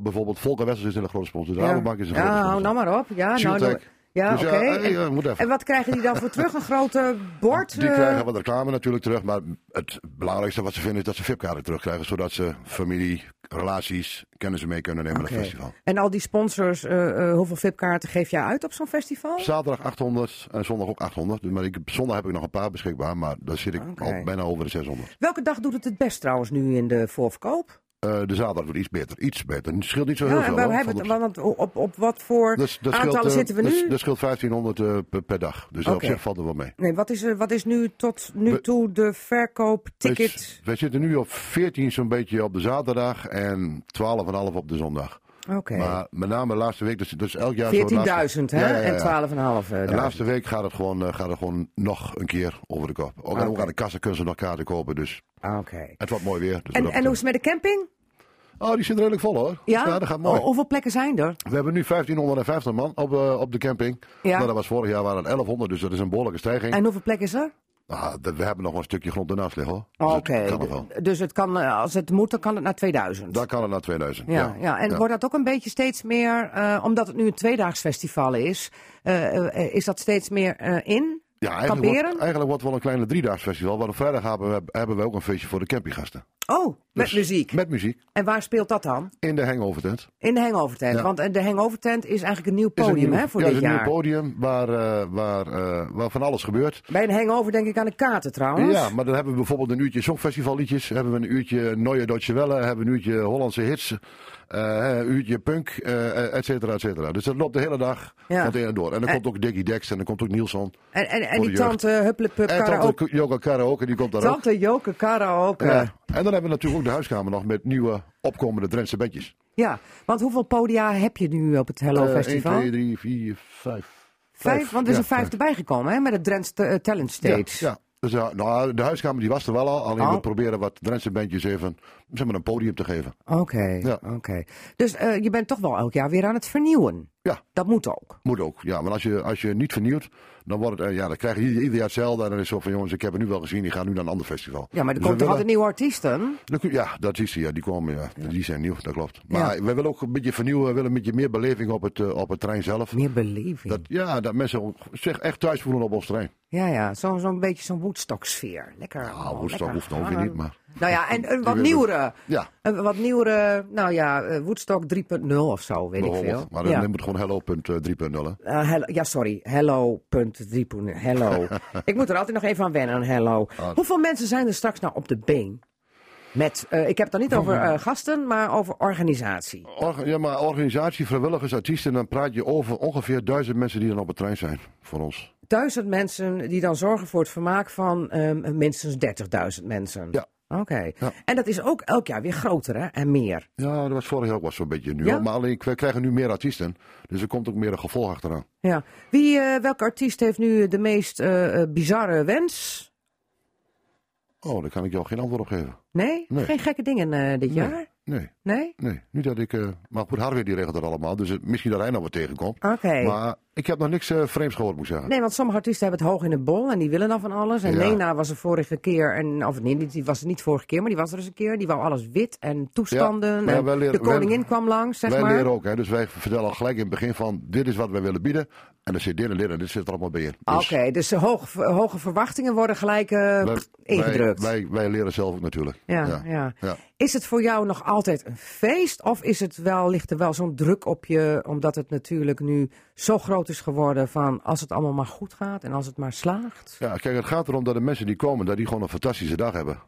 bijvoorbeeld, Volker Wessels is een grote sponsor. De Rabobank is een grote ja, hou sponsor. nou maar op. Ja, nou, nou, ja Dus oké. ja, eh, ja, en, en wat krijgen die dan voor terug? Een grote bord? Die eh? krijgen wat reclame natuurlijk terug, maar het belangrijkste wat ze vinden is dat ze VIP-kaarten terugkrijgen, zodat ze familie, relaties, kennissen mee kunnen nemen Oké. naar het festival. En al die sponsors, eh, eh, hoeveel VIP-kaarten geef jij uit op zo'n festival? Zaterdag 800 en zondag ook 800. Dus, Maar ik, zondag heb ik nog een paar beschikbaar, maar daar zit ik al bijna over de 600. Welke dag doet het het best trouwens nu in de voorverkoop? Eh, de zaterdag wordt iets beter, iets beter. Het scheelt niet zo heel Ja, veel. we hoor, hebben het, want op, op wat voor Dus dat aantallen scheelt, eh, zitten we nu? Dat scheelt 1500 eh, per, per dag. Dus op Oké. zich valt er wel mee. Nee, wat is, er- wat is nu tot nu We- toe de verkoop ticket? Wij, zitten nu op 14 zo'n beetje op de zaterdag en 12,5 op de zondag. Oké. Maar met name de laatste week, dus, dus elk jaar... zo de 14.000 laatste- hè? Ja, ja, ja, En 12,5 De laatste week gaat het, gewoon, gaat het gewoon nog een keer over de kop. Ook, en ook aan de kassen kunnen ze nog kaarten kopen, dus Oké. het wordt mooi weer. Dus En, en hoe is het met de camping? Oh, die zit redelijk vol hoor. Ja? dat gaat mooi. Oh, hoeveel plekken zijn er? We hebben nu 1550 man op, eh, op de camping. Ja. Nou, dat was vorig jaar waren het 1100, dus dat is een behoorlijke stijging. En hoeveel plekken is er? Ah, we hebben nog een stukje grond ernaast liggen hoor. Dus Oké. Dus het kan, eh, als het moet, dan kan het naar 2000. Daar kan het naar 2000. ja, ja, en ja. wordt dat ook een beetje steeds meer, eh, omdat het nu een tweedaags festival is, is dat steeds meer in? Ja, eigenlijk kamperen? wordt, eigenlijk wordt het wel een kleine driedaags festival. Want op vrijdag hebben we, hebben we ook een feestje voor de campinggasten. Oh, met Dus muziek. Met muziek. En waar speelt dat dan? In de hangover tent. In de Hangover-tent. Ja. Want eh, de Hangover-tent is eigenlijk een nieuw een podium nieuw- hè, voor ja, dit is een jaar. nieuw podium waar, eh, waar, eh, waar van alles gebeurt. Bij een Hangover denk ik aan de kaarten trouwens. Ja, maar dan hebben we bijvoorbeeld een uurtje songfestivalliedjes. Hebben we een uurtje Neue Deutsche Welle. Hebben we een uurtje Hollandse hits. Een uurtje punk, eh, et cetera, et cetera. Dus dat loopt de hele dag Ja. van het door. En dan En- komt ook Diggy Dex en dan komt ook Nielsen. En, en, en die tante Hupplepup En karaoke. tante Yoga Karaoke, die komt daar ook. Tante Joke karaoke. Ja. Ja. En dan hebben we natuurlijk ook de huiskamer nog met nieuwe opkomende Drentse bandjes. want hoeveel podia heb je nu op het Hello Festival? 1, 2, 3, 4, 5. Vijf, want er is Ja, een vijfde bijgekomen hè, met het Drents eh, Talent Stage. Ja, ja. Dus ja, nou, de huiskamer die was er wel al. Alleen Oh. we proberen wat Drentse bandjes even zeg maar, een podium te geven. Oké, Ja. oké. Dus eh, je bent toch wel elk jaar weer aan het vernieuwen? Ja. Dat moet ook. Moet ook. Ja, want als je, als je niet vernieuwt, dan, wordt het, eh, ja, dan krijg je ieder, jaar hetzelfde. En dan is het zo van, jongens, ik heb het nu wel gezien, die gaan nu naar een ander festival. Ja, maar er Dus komt we toch willen- altijd nieuwe artiesten? Ja, dat is ja, die komen, ja. Die zijn nieuw, dat klopt. Maar we willen ook een beetje vernieuwen, we willen een beetje meer beleving op het, eh, op het terrein zelf. Meer beleving. Dat, ja, dat mensen zich echt thuis voelen op ons terrein. Ja, ja, zo'n zo'n beetje zo'n Woodstock-sfeer. Lekker. Oh, Woodstock hoeft nog weer niet, maar... Nou ja, en een wat nieuwere. Ja, Een wat nieuwere, nou ja, eh, Woodstock 3.0 of zo, weet ik veel. Maar dan ja. het gewoon hello.3.0. hè. Eh, hello, ja, sorry. Hello.3.0. Hello. ik moet er altijd nog even aan wennen, aan hello. Ah. Hoeveel mensen zijn er straks nou op de been? Met, eh, ik heb het dan niet over eh, gasten, maar over organisatie. Orga- ja, maar organisatie, vrijwilligers, artiesten, dan praat je over ongeveer duizend mensen die dan op het trein zijn voor ons. Duizend mensen die dan zorgen voor het vermaak van ehm, minstens 30.000 mensen. Ja. Oké. Ja. En dat is ook elk jaar weer groter hè? en meer. Ja, dat was vorig jaar ook wel zo'n beetje nu. Ja? Maar alleen, we krijgen nu meer artiesten, dus er komt ook meer een gevolg achteraan. Ja. Wie, eh, welke artiest heeft nu de meest eh, eh, bizarre wens? Oh, daar kan ik jou geen antwoord op geven. Nee? Nee. Geen gekke dingen dit Nee. jaar? Nee, Nee? nee. Niet dat ik... maar goed, Harvey die regelt dat allemaal, dus misschien dat hij nog wat tegenkomt. Oké. Maar ik heb nog niks eh, vreemds gehoord, moet ik zeggen. Nee, want sommige artiesten hebben het hoog in de bol en die willen dan van alles. En Ja. Nena was er vorige keer, en, of nee, die was er niet vorige keer, maar die was er eens een keer. Die wou alles wit en toestanden. en leren- de koningin wij- kwam langs, zeg wij maar. leren ook, hè, dus wij vertellen al gelijk in het begin van... dit is wat wij willen bieden. En dan zit dit en dit en dit zit er allemaal bij in. Dus Oké, dus de hoge, hoge verwachtingen worden gelijk eh, wij- ingedrukt. Wij, wij, leren zelf ook natuurlijk. ja, ja. ja. ja. Is het voor jou nog altijd een feest? Of is het wel, ligt er wel zo'n druk op je, omdat het natuurlijk nu zo groot is geworden van als het allemaal maar goed gaat en als het maar slaagt? Ja, kijk, het gaat erom dat de mensen die komen, dat die gewoon een fantastische dag hebben.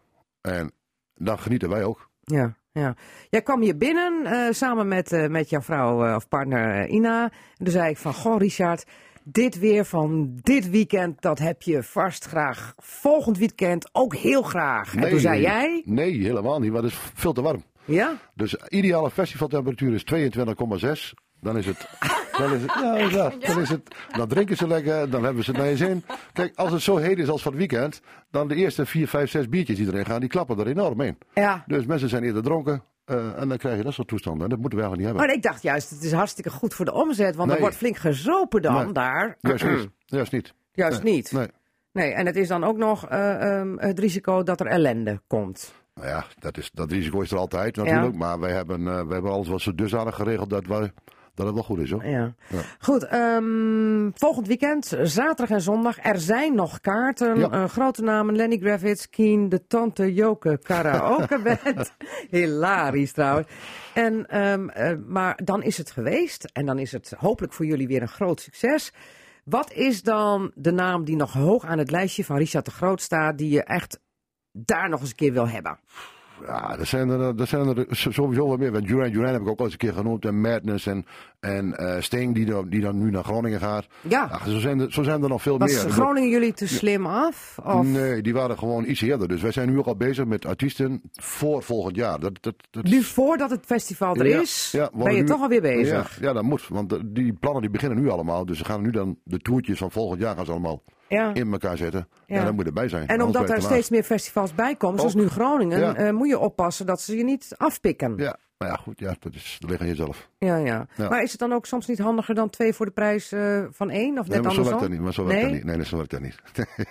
En dan genieten wij ook. Ja, ja. Jij kwam hier binnen eh, samen met, eh, met jouw vrouw eh, of partner Ina. En toen zei ik van, goh Richard, dit weer van dit weekend, dat heb je vast graag. Volgend weekend ook heel graag. en toen zei jij, Nee, helemaal niet, want het is veel te warm. ja? Dus ideale festivaltemperatuur is 22,6. Dan is het. Dan is het. Ja, ja, dan is het. Dan drinken ze lekker, dan hebben ze het naar je zin. Kijk, als het zo heet is als van het weekend, dan de eerste 4, 5, 6 biertjes die erin gaan, die klappen er enorm in. Ja. Dus mensen zijn eerder dronken eh, en dan krijg je dat soort toestanden. En dat moeten we eigenlijk niet hebben. Maar ik dacht juist, het is hartstikke goed voor de omzet, want er wordt flink gezopen dan Nee. daar. Juist niet. Juist niet. Juist Nee. niet. Nee. Nee, en het is dan ook nog eh, ehm, het risico dat er ellende komt. Nou ja, dat, is, dat risico is er altijd natuurlijk. Maar wij hebben, eh, wij hebben alles wel zo dusdanig geregeld dat, wij, dat het wel goed is hoor. Ja. Ja. Goed, ehm, volgend weekend, zaterdag en zondag. Er zijn nog kaarten. Ja. Grote namen, Lenny Gravitz, Keen, de Tante Joke Karaoke Band. Hilarisch trouwens. En, ehm, eh, maar dan is het geweest. En dan is het hopelijk voor jullie weer een groot succes. Wat is dan de naam die nog hoog aan het lijstje van Richard de Groot staat, die je echt daar nog eens een keer wil hebben? Ja, er zijn er, er, zijn er sowieso wel meer. Want Duran Duran heb ik ook al eens een keer genoemd. En Madness en, en eh, Sting die, dan- die dan nu naar Groningen gaat. Ja, Ja, zo, zijn er, zo zijn er nog veel was meer. Groningen jullie te slim af? Of? Nee, die waren gewoon iets eerder. Dus wij zijn nu ook al bezig met artiesten voor volgend jaar. Dat, dat, dat, Nu voordat het festival er Ja, is, ja, ben je nu- toch alweer bezig. Ja, ja, dat moet. Want de- die plannen die beginnen nu allemaal. Dus ze gaan nu dan de toertjes van volgend jaar gaan ze allemaal Ja. in elkaar zetten. Ja. Ja, dat moet erbij zijn. En omdat er steeds meer festivals bij komen, zoals nu Groningen, Ja. eh, moet je oppassen dat ze je niet afpikken. Ja, maar ja, goed. Ja, dat, is, dat ligt aan jezelf. Ja, ja. Ja. Maar is het dan ook soms niet handiger dan twee voor de prijs eh, van één? Of Nee, net maar zo werkt andersom? dat niet. Maar zo werkt dat nee? niet. Nee, nee, zo werkt dat niet.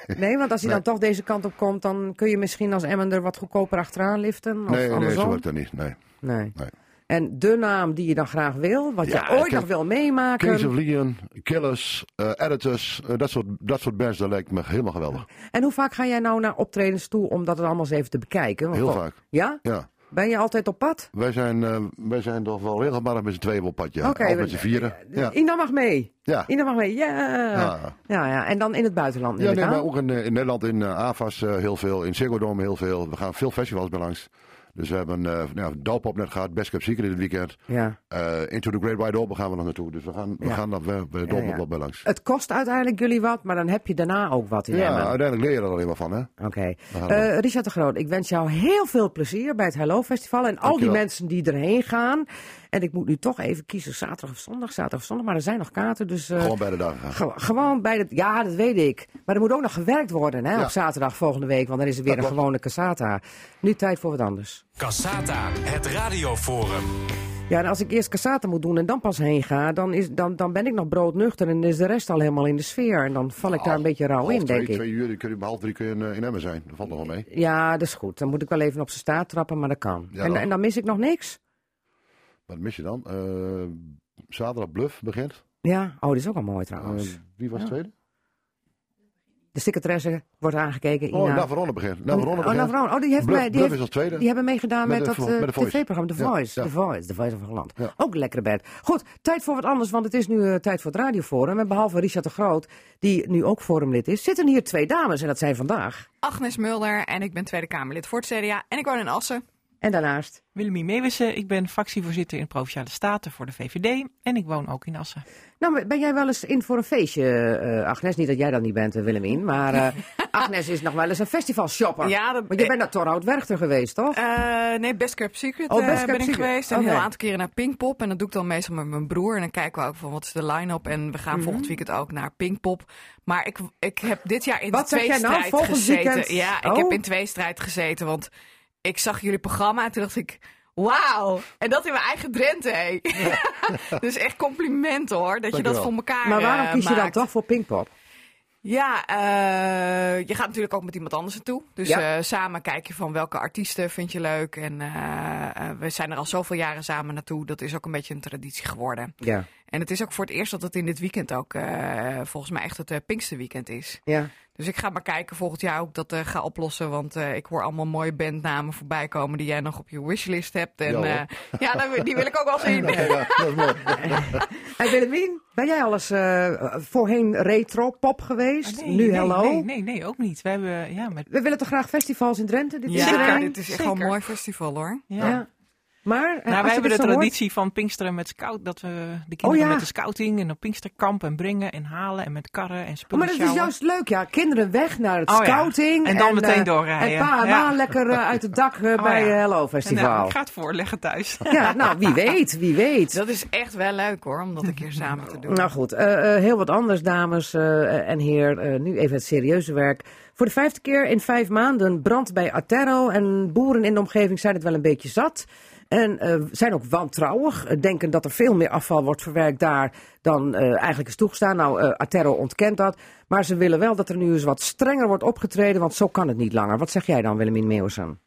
nee, want als hij Nee. dan toch deze kant op komt, dan kun je misschien als Emmen er wat goedkoper achteraan liften? Of nee, nee, andersom? zo werkt dat niet. Nee. Nee. Nee. En de naam die je dan graag wil, wat Ja, je ooit nog wil meemaken. Kings of Leon, Killers, eh, Editors, eh, dat, soort, dat soort bands, dat lijkt me helemaal geweldig. En hoe vaak ga jij nou naar optredens toe om dat allemaal eens even te bekijken? Want Heel toch- vaak. Ja? Ja. Ben je altijd op pad? Wij zijn, eh, wij zijn toch wel regelmatig met z'n tweeën op pad, ja. Of met z'n vieren. Ja. Ina mag mee. Ja. Ina mag mee, ja. Ja. Ja, ja. En dan in het buitenland, Ja, nee, maar ook in, in Nederland, in AVAS eh, heel veel, in Ziggo heel veel. We gaan veel festivals bij langs. Dus we hebben uh, nou, Doopop net gehad, Best Cup Secret dit weekend. Ja. Eh, Into the Great Wide Open gaan we nog naartoe. Dus we gaan, we Ja. gaan dat bij, bij Doopop Ja, ja. wel bij langs. Het kost uiteindelijk jullie wat, maar dan heb je daarna ook wat in Ja, Emmen. uiteindelijk leer je er alleen maar van, hè. Oké. Eh, Richard de Groot, ik wens jou heel veel plezier bij het Hello Festival. En al die mensen die erheen gaan. En ik moet nu toch even kiezen, zaterdag of zondag, zaterdag of zondag. Maar er zijn nog kaarten, dus... eh, Gewoon bij de. Ge- gewoon bij de. Ja, dat weet ik. Maar er moet ook nog gewerkt worden hè, Ja. op zaterdag volgende week. Want dan is er weer Dat een klopt. gewone Casata. Nu tijd voor wat anders. Cassata, het radioforum. Ja, en als ik eerst Casata moet doen en dan pas heen ga, dan, is, dan, dan ben ik nog broodnuchter en is de rest al helemaal in de sfeer. En dan val ik daar een beetje rauw in, twee, denk ik. Twee uur, dan kun je om half drie kun je in, eh, in Emmen zijn. Dat valt nog wel mee. Ja, dat is goed. Dan moet ik wel even op zijn staart trappen, maar dat kan. Ja, en, en dan mis ik nog niks? Wat mis je dan? Eh, zaterdag Bluff begint. Ja, oh, dat is ook al mooi Eh, trouwens. wie was Ja. tweede? De secretaresse wordt aangekeken. Oh, Ina. Navarone begint. Navarone oh, begint. Navarone. Oh, die heeft, Bluff, mij, die Bluff heeft, is als tweede. Die hebben meegedaan Met met, dat eh, tv-programma The Voice. ja. The Voice, The Voice of Holland. Ja. Ook een lekkere bed. Goed, tijd voor wat anders, want het is nu eh, tijd voor het radioforum. En behalve Richard de Groot, die nu ook forumlid is, zitten hier twee dames. En dat zijn vandaag. Agnes Mulder en ik ben Tweede Kamerlid voor het CDA en ik woon in Assen. En daarnaast. Willemie Meewissen, ik ben fractievoorzitter in Provinciale Staten voor de VVD en ik woon ook in Assen. Nou, ben jij wel eens in voor een feestje, eh, Agnes? Niet dat jij dat niet bent, eh, Willemien. Maar eh, Agnes is nog wel eens een festivalshopper. Ja, dat- Want je bent naar Torhout Werchter geweest, toch? Nee, Best Kept Secret Oh, Best ben ik geweest. Een heel aantal keren naar Pinkpop. En dat doe ik dan meestal met mijn broer. En dan kijken we ook van wat is de line-up. En we gaan Mhm. volgend weekend ook naar Pinkpop. Maar ik, ik heb dit jaar in Wat de zeg jij nou? Volgend gezeten. weekend? Ja, ik Oh. heb in tweestrijd gezeten. Want ik zag jullie programma en toen dacht ik... Wauw, en dat in mijn eigen Drenthe. hé. dus echt compliment hoor, dat je dat voor elkaar maar waarom eh, kies je dan maakt. toch voor Pinkpop? Ja, eh, je gaat natuurlijk ook met iemand anders naartoe. Dus Ja. eh, samen kijk je van welke artiesten vind je leuk. En we zijn er al zoveel jaren samen naartoe. Dat is ook een beetje een traditie geworden. Ja. En het is ook voor het eerst dat het in dit weekend ook eh, volgens mij echt het uh, Pinksterweekend is. Ja. Dus ik ga maar kijken volgend jaar ik dat eh, ga oplossen. Want eh, ik hoor allemaal mooie bandnamen voorbij komen die jij nog op je wishlist hebt. En Ja, eh, ja, dan- die wil ik ook wel zien. Ja, dat is mooi. En Willemien, ben jij al eens eh, voorheen retro pop geweest? Ah, nee, nu nee, hello? Nee, nee, nee, ook niet. We hebben, ja, met, We willen toch graag festivals in Drenthe? Dit is Ja, een. dit is echt wel een mooi festival hoor. ja. Maar, eh, Nou, wij hebben de hoort- traditie van Pinksteren met scout, dat we de kinderen ja. met de scouting en op Pinksterkamp en brengen en halen en met karren en Oh, spullen maar dat is sjouwen. juist leuk, ja. Kinderen weg naar het Oh, ja. scouting. En dan meteen eh, doorrijden. En pa en ma lekker eh, uit het dak Oh, bij ja. eh, Hello En, Festival. ik ga het voorleggen thuis. Ja, nou, wie weet, wie weet. Dat is echt wel leuk hoor, om dat een keer samen te doen. Nou goed, eh, eh, heel wat anders, dames eh, en heren. Eh, nu even het serieuze werk. Voor de vijfde keer in vijf maanden brand bij Aterro. En boeren in de omgeving zijn het wel een beetje zat. En eh, zijn ook wantrouwig. eh, denken dat er veel meer afval wordt verwerkt daar dan eh, eigenlijk is toegestaan. Nou, Aterro ontkent dat. Maar ze willen wel dat er nu eens wat strenger wordt opgetreden. Want zo kan het niet langer. Wat zeg jij dan, Willemien Meeuwsen?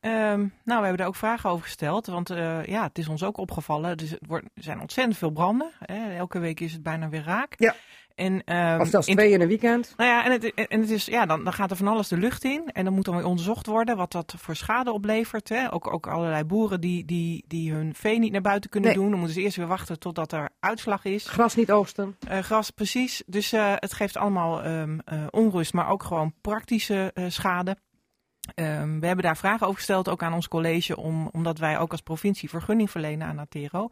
Ehm, nou, we hebben daar ook vragen over gesteld. Want ja, het is ons ook opgevallen. Dus wordt, er zijn ontzettend veel branden. Hè. Elke week is het bijna weer raak. Ja. En, ehm, Of zelfs twee in een weekend? Nou ja, en het, en het is, ja dan, dan gaat er van alles de lucht in. En dan moet dan weer onderzocht worden wat dat voor schade oplevert. Hè. Ook, ook allerlei boeren die, die, die hun vee niet naar buiten kunnen Nee. doen. Dan moeten ze eerst weer wachten totdat er uitslag is. Gras niet oogsten. Eh, gras, precies. Dus eh, het geeft allemaal ehm, eh, onrust, maar ook gewoon praktische schade. Ehm, we hebben daar vragen over gesteld, ook aan ons college, om, omdat wij ook als provincie vergunning verlenen aan Atero.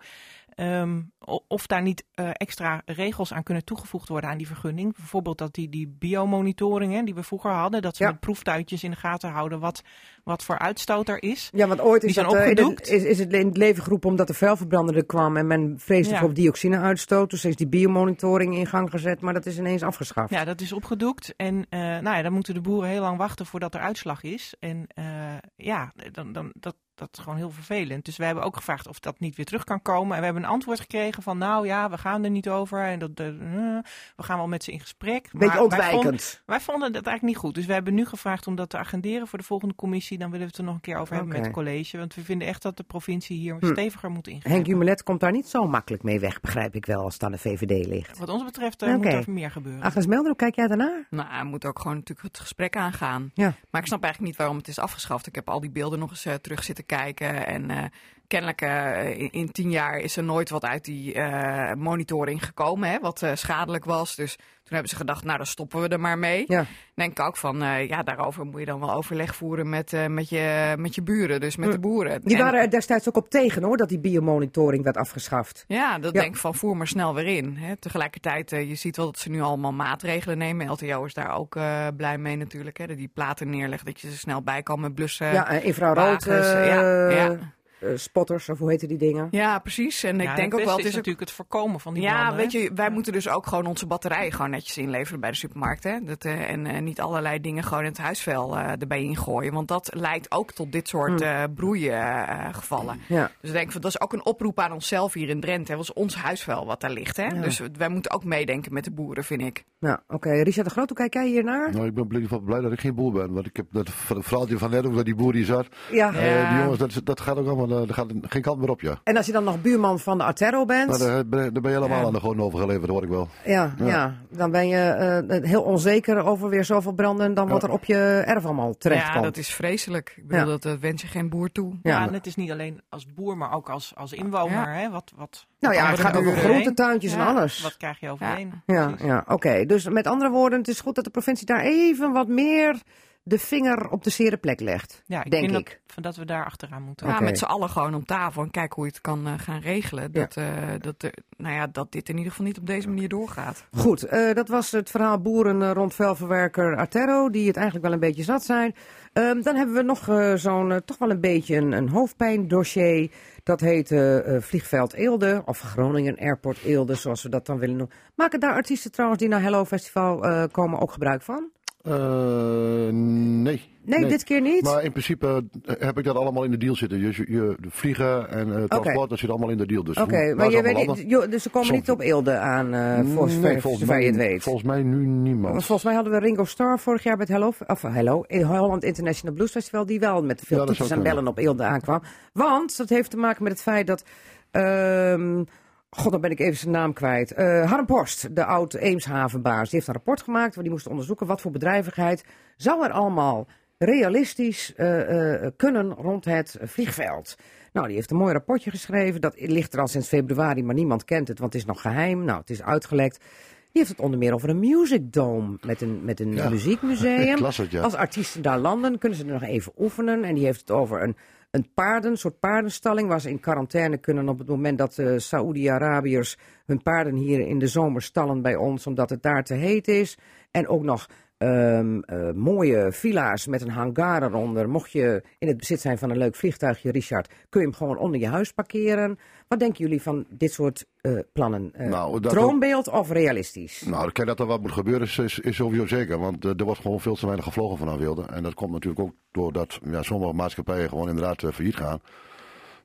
Ehm, of daar niet eh, extra regels aan kunnen toegevoegd worden aan die vergunning. Bijvoorbeeld dat die, die biomonitoring hè, die we vroeger hadden, dat ze Ja. met proeftuitjes in de gaten houden wat, wat voor uitstoot er is. Ja, want ooit is, dat, eh, het- is, is het in het leven geroepen omdat de vuilverbrander er kwam en men vreesde Ja. voor dioxine-uitstoot. Dus is die biomonitoring in gang gezet, maar dat is ineens afgeschaft. Ja, dat is opgedoekt. En eh, nou ja, dan moeten de boeren heel lang wachten voordat er uitslag is. En ja, dan, dan, dat, dat is gewoon heel vervelend. Dus we hebben ook gevraagd of dat niet weer terug kan komen. En we hebben een antwoord gekregen van nou ja, we gaan er niet over. En dat, eh, we gaan wel met ze in gesprek. Beetje Maar wij vonden, ontwijkend. wij vonden dat eigenlijk niet goed. Dus we hebben nu gevraagd om dat te agenderen voor de volgende commissie. Dan willen we het er nog een keer over hebben met het college. Want we vinden echt dat de provincie hier Hm. steviger moet ingrijpen. Henk Jumelet komt daar niet zo makkelijk mee weg, begrijp ik wel, als het aan de VVD ligt. Wat ons betreft eh, moet er meer gebeuren. Agnes Melder, hoe kijk jij daarnaar? Nou, hij moet ook gewoon natuurlijk het gesprek aangaan. Ja. Maar ik snap eigenlijk niet waarom het is afgeschaft. Ik heb al die beelden nog eens eh, terug zitten kijken. En eh, kennelijk eh, in, tien jaar is er nooit wat uit die eh, monitoring gekomen, hè, wat schadelijk was. Dus toen hebben ze gedacht, nou dan stoppen we er maar mee. Ja. Denk ik ook van, eh, ja, daarover moet je dan wel overleg voeren met, eh, met, je, met je buren, dus met de boeren. Die En- waren er destijds ook op tegen hoor, dat die biomonitoring werd afgeschaft. Ja, dat Ja. denk ik van voer maar snel weer in. Hè. Tegelijkertijd, eh, je ziet wel dat ze nu allemaal maatregelen nemen. LTO is daar ook blij mee natuurlijk. Hè. Dat die platen neerleggen, dat je er snel bij kan met blussen. ja, infrarood. wagens, ja, ja. Eh, spotters, of hoe heten die dingen? Ja, precies. En ik Ja, denk het ook wel, het is is ook natuurlijk het voorkomen van die Ja, branden, weet hè? je, wij moeten dus ook gewoon onze batterijen gewoon netjes inleveren bij de supermarkt. Hè? Dat, eh, en eh, niet allerlei dingen gewoon in het huisvuil eh, erbij ingooien. Want dat leidt ook tot dit soort Hm. eh broeigevallen. Ja. Dus ik denk van, dat is ook een oproep aan onszelf hier in Drenthe. hè. Dat is ons huisvuil wat daar ligt. Hè? Ja. Dus wij moeten ook meedenken met de boeren, vind ik. Nou, oké. Richard de Groot, hoe kijk jij hiernaar? Nou, ik ben blij- blij dat ik geen boer ben. Want ik heb dat verhaaltje van net ook dat die boer die zat. Ja. Ja. die jongens, dat, dat gaat ook allemaal eh, dat gaat geen kant meer op, ja. En als je dan nog buurman van de Artero bent, Maar daar, ben- daar ben je helemaal Ja. aan de gewoon overgeleverd, hoor ik wel. ja, ja. Ja. dan ben je eh, heel onzeker over weer zoveel branden dan wat Ja. er op je erf allemaal terecht ja, komt. dat is vreselijk. Ik bedoel, Ja. dat eh, wens je geen boer toe. Ja. Ja, en het is niet alleen als boer, maar ook als, als inwoner. Hè? Wat, wat, Nou ja, het gaat je over groentetuintjes en Ja, alles. Wat krijg je overheen? Ja, ja oké. Dus met andere woorden, het is goed dat de provincie daar even wat meer de vinger op de zere plek legt. Ja, ik denk ik. Dat, dat we daar achteraan moeten. Ja, met z'n allen gewoon om tafel en kijken hoe je het kan eh, gaan regelen. Dat, eh, dat, nou ja, dat dit in ieder geval niet op deze manier doorgaat. Goed, eh, dat was het verhaal boeren rond vuilverwerker Artero, die het eigenlijk wel een beetje zat zijn. Ehm, dan hebben we nog zo'n, toch wel een beetje een, een hoofdpijndossier. Dat heet Vliegveld Eelde, of Groningen Airport Eelde, zoals we dat dan willen noemen. Maken daar artiesten trouwens die naar Hello Festival eh, komen ook gebruik van? Eh, nee. Nee, dit keer niet? Maar in principe eh, heb ik dat allemaal in de deal zitten. Je, je, de vliegen en eh, transport, dat zit allemaal in de deal. Dus Oké, maar je weet niet, joh, dus ze komen Soms- niet op Eelde aan, Nee, zover, volgens mij, je het weet. Volgens mij nu niemand. Volgens mij hadden we Ringo Starr vorig jaar bij het Hello, of Hello, in Holland International Blues Festival, die wel met veel Ja, en bellen op Eelde aankwam. Want dat heeft te maken met het feit dat, ehm, god, dan ben ik even zijn naam kwijt. Eh Harm Post, de oud Eemshavenbaas, die heeft een rapport gemaakt waar die moest onderzoeken wat voor bedrijvigheid zou er allemaal realistisch eh, eh, kunnen rond het vliegveld. Nou, die heeft een mooi rapportje geschreven. Dat ligt er al sinds februari, maar niemand kent het, want het is nog geheim. Nou, het is uitgelekt. Die heeft het onder meer over een music dome met een, met een Ja. muziekmuseum. Het, ja. Als artiesten daar landen, kunnen ze er nog even oefenen. En die heeft het over een, een paarden, een soort paardenstalling... waar ze in quarantaine kunnen op het moment dat de Saoedi-Arabiërs... hun paarden hier in de zomer stallen bij ons, omdat het daar te heet is. En ook nog ehm, eh, mooie villa's met een hangar eronder. Mocht je in het bezit zijn van een leuk vliegtuigje, Richard... kun je hem gewoon onder je huis parkeren. Wat denken jullie van dit soort eh, plannen? Nou, dat droombeeld of realistisch? Nou, kijk dat er wat moet gebeuren is, is, is sowieso zeker. Want er wordt gewoon veel te weinig gevlogen vanaf Wilde. En dat komt natuurlijk ook doordat ja, sommige maatschappijen gewoon inderdaad failliet gaan.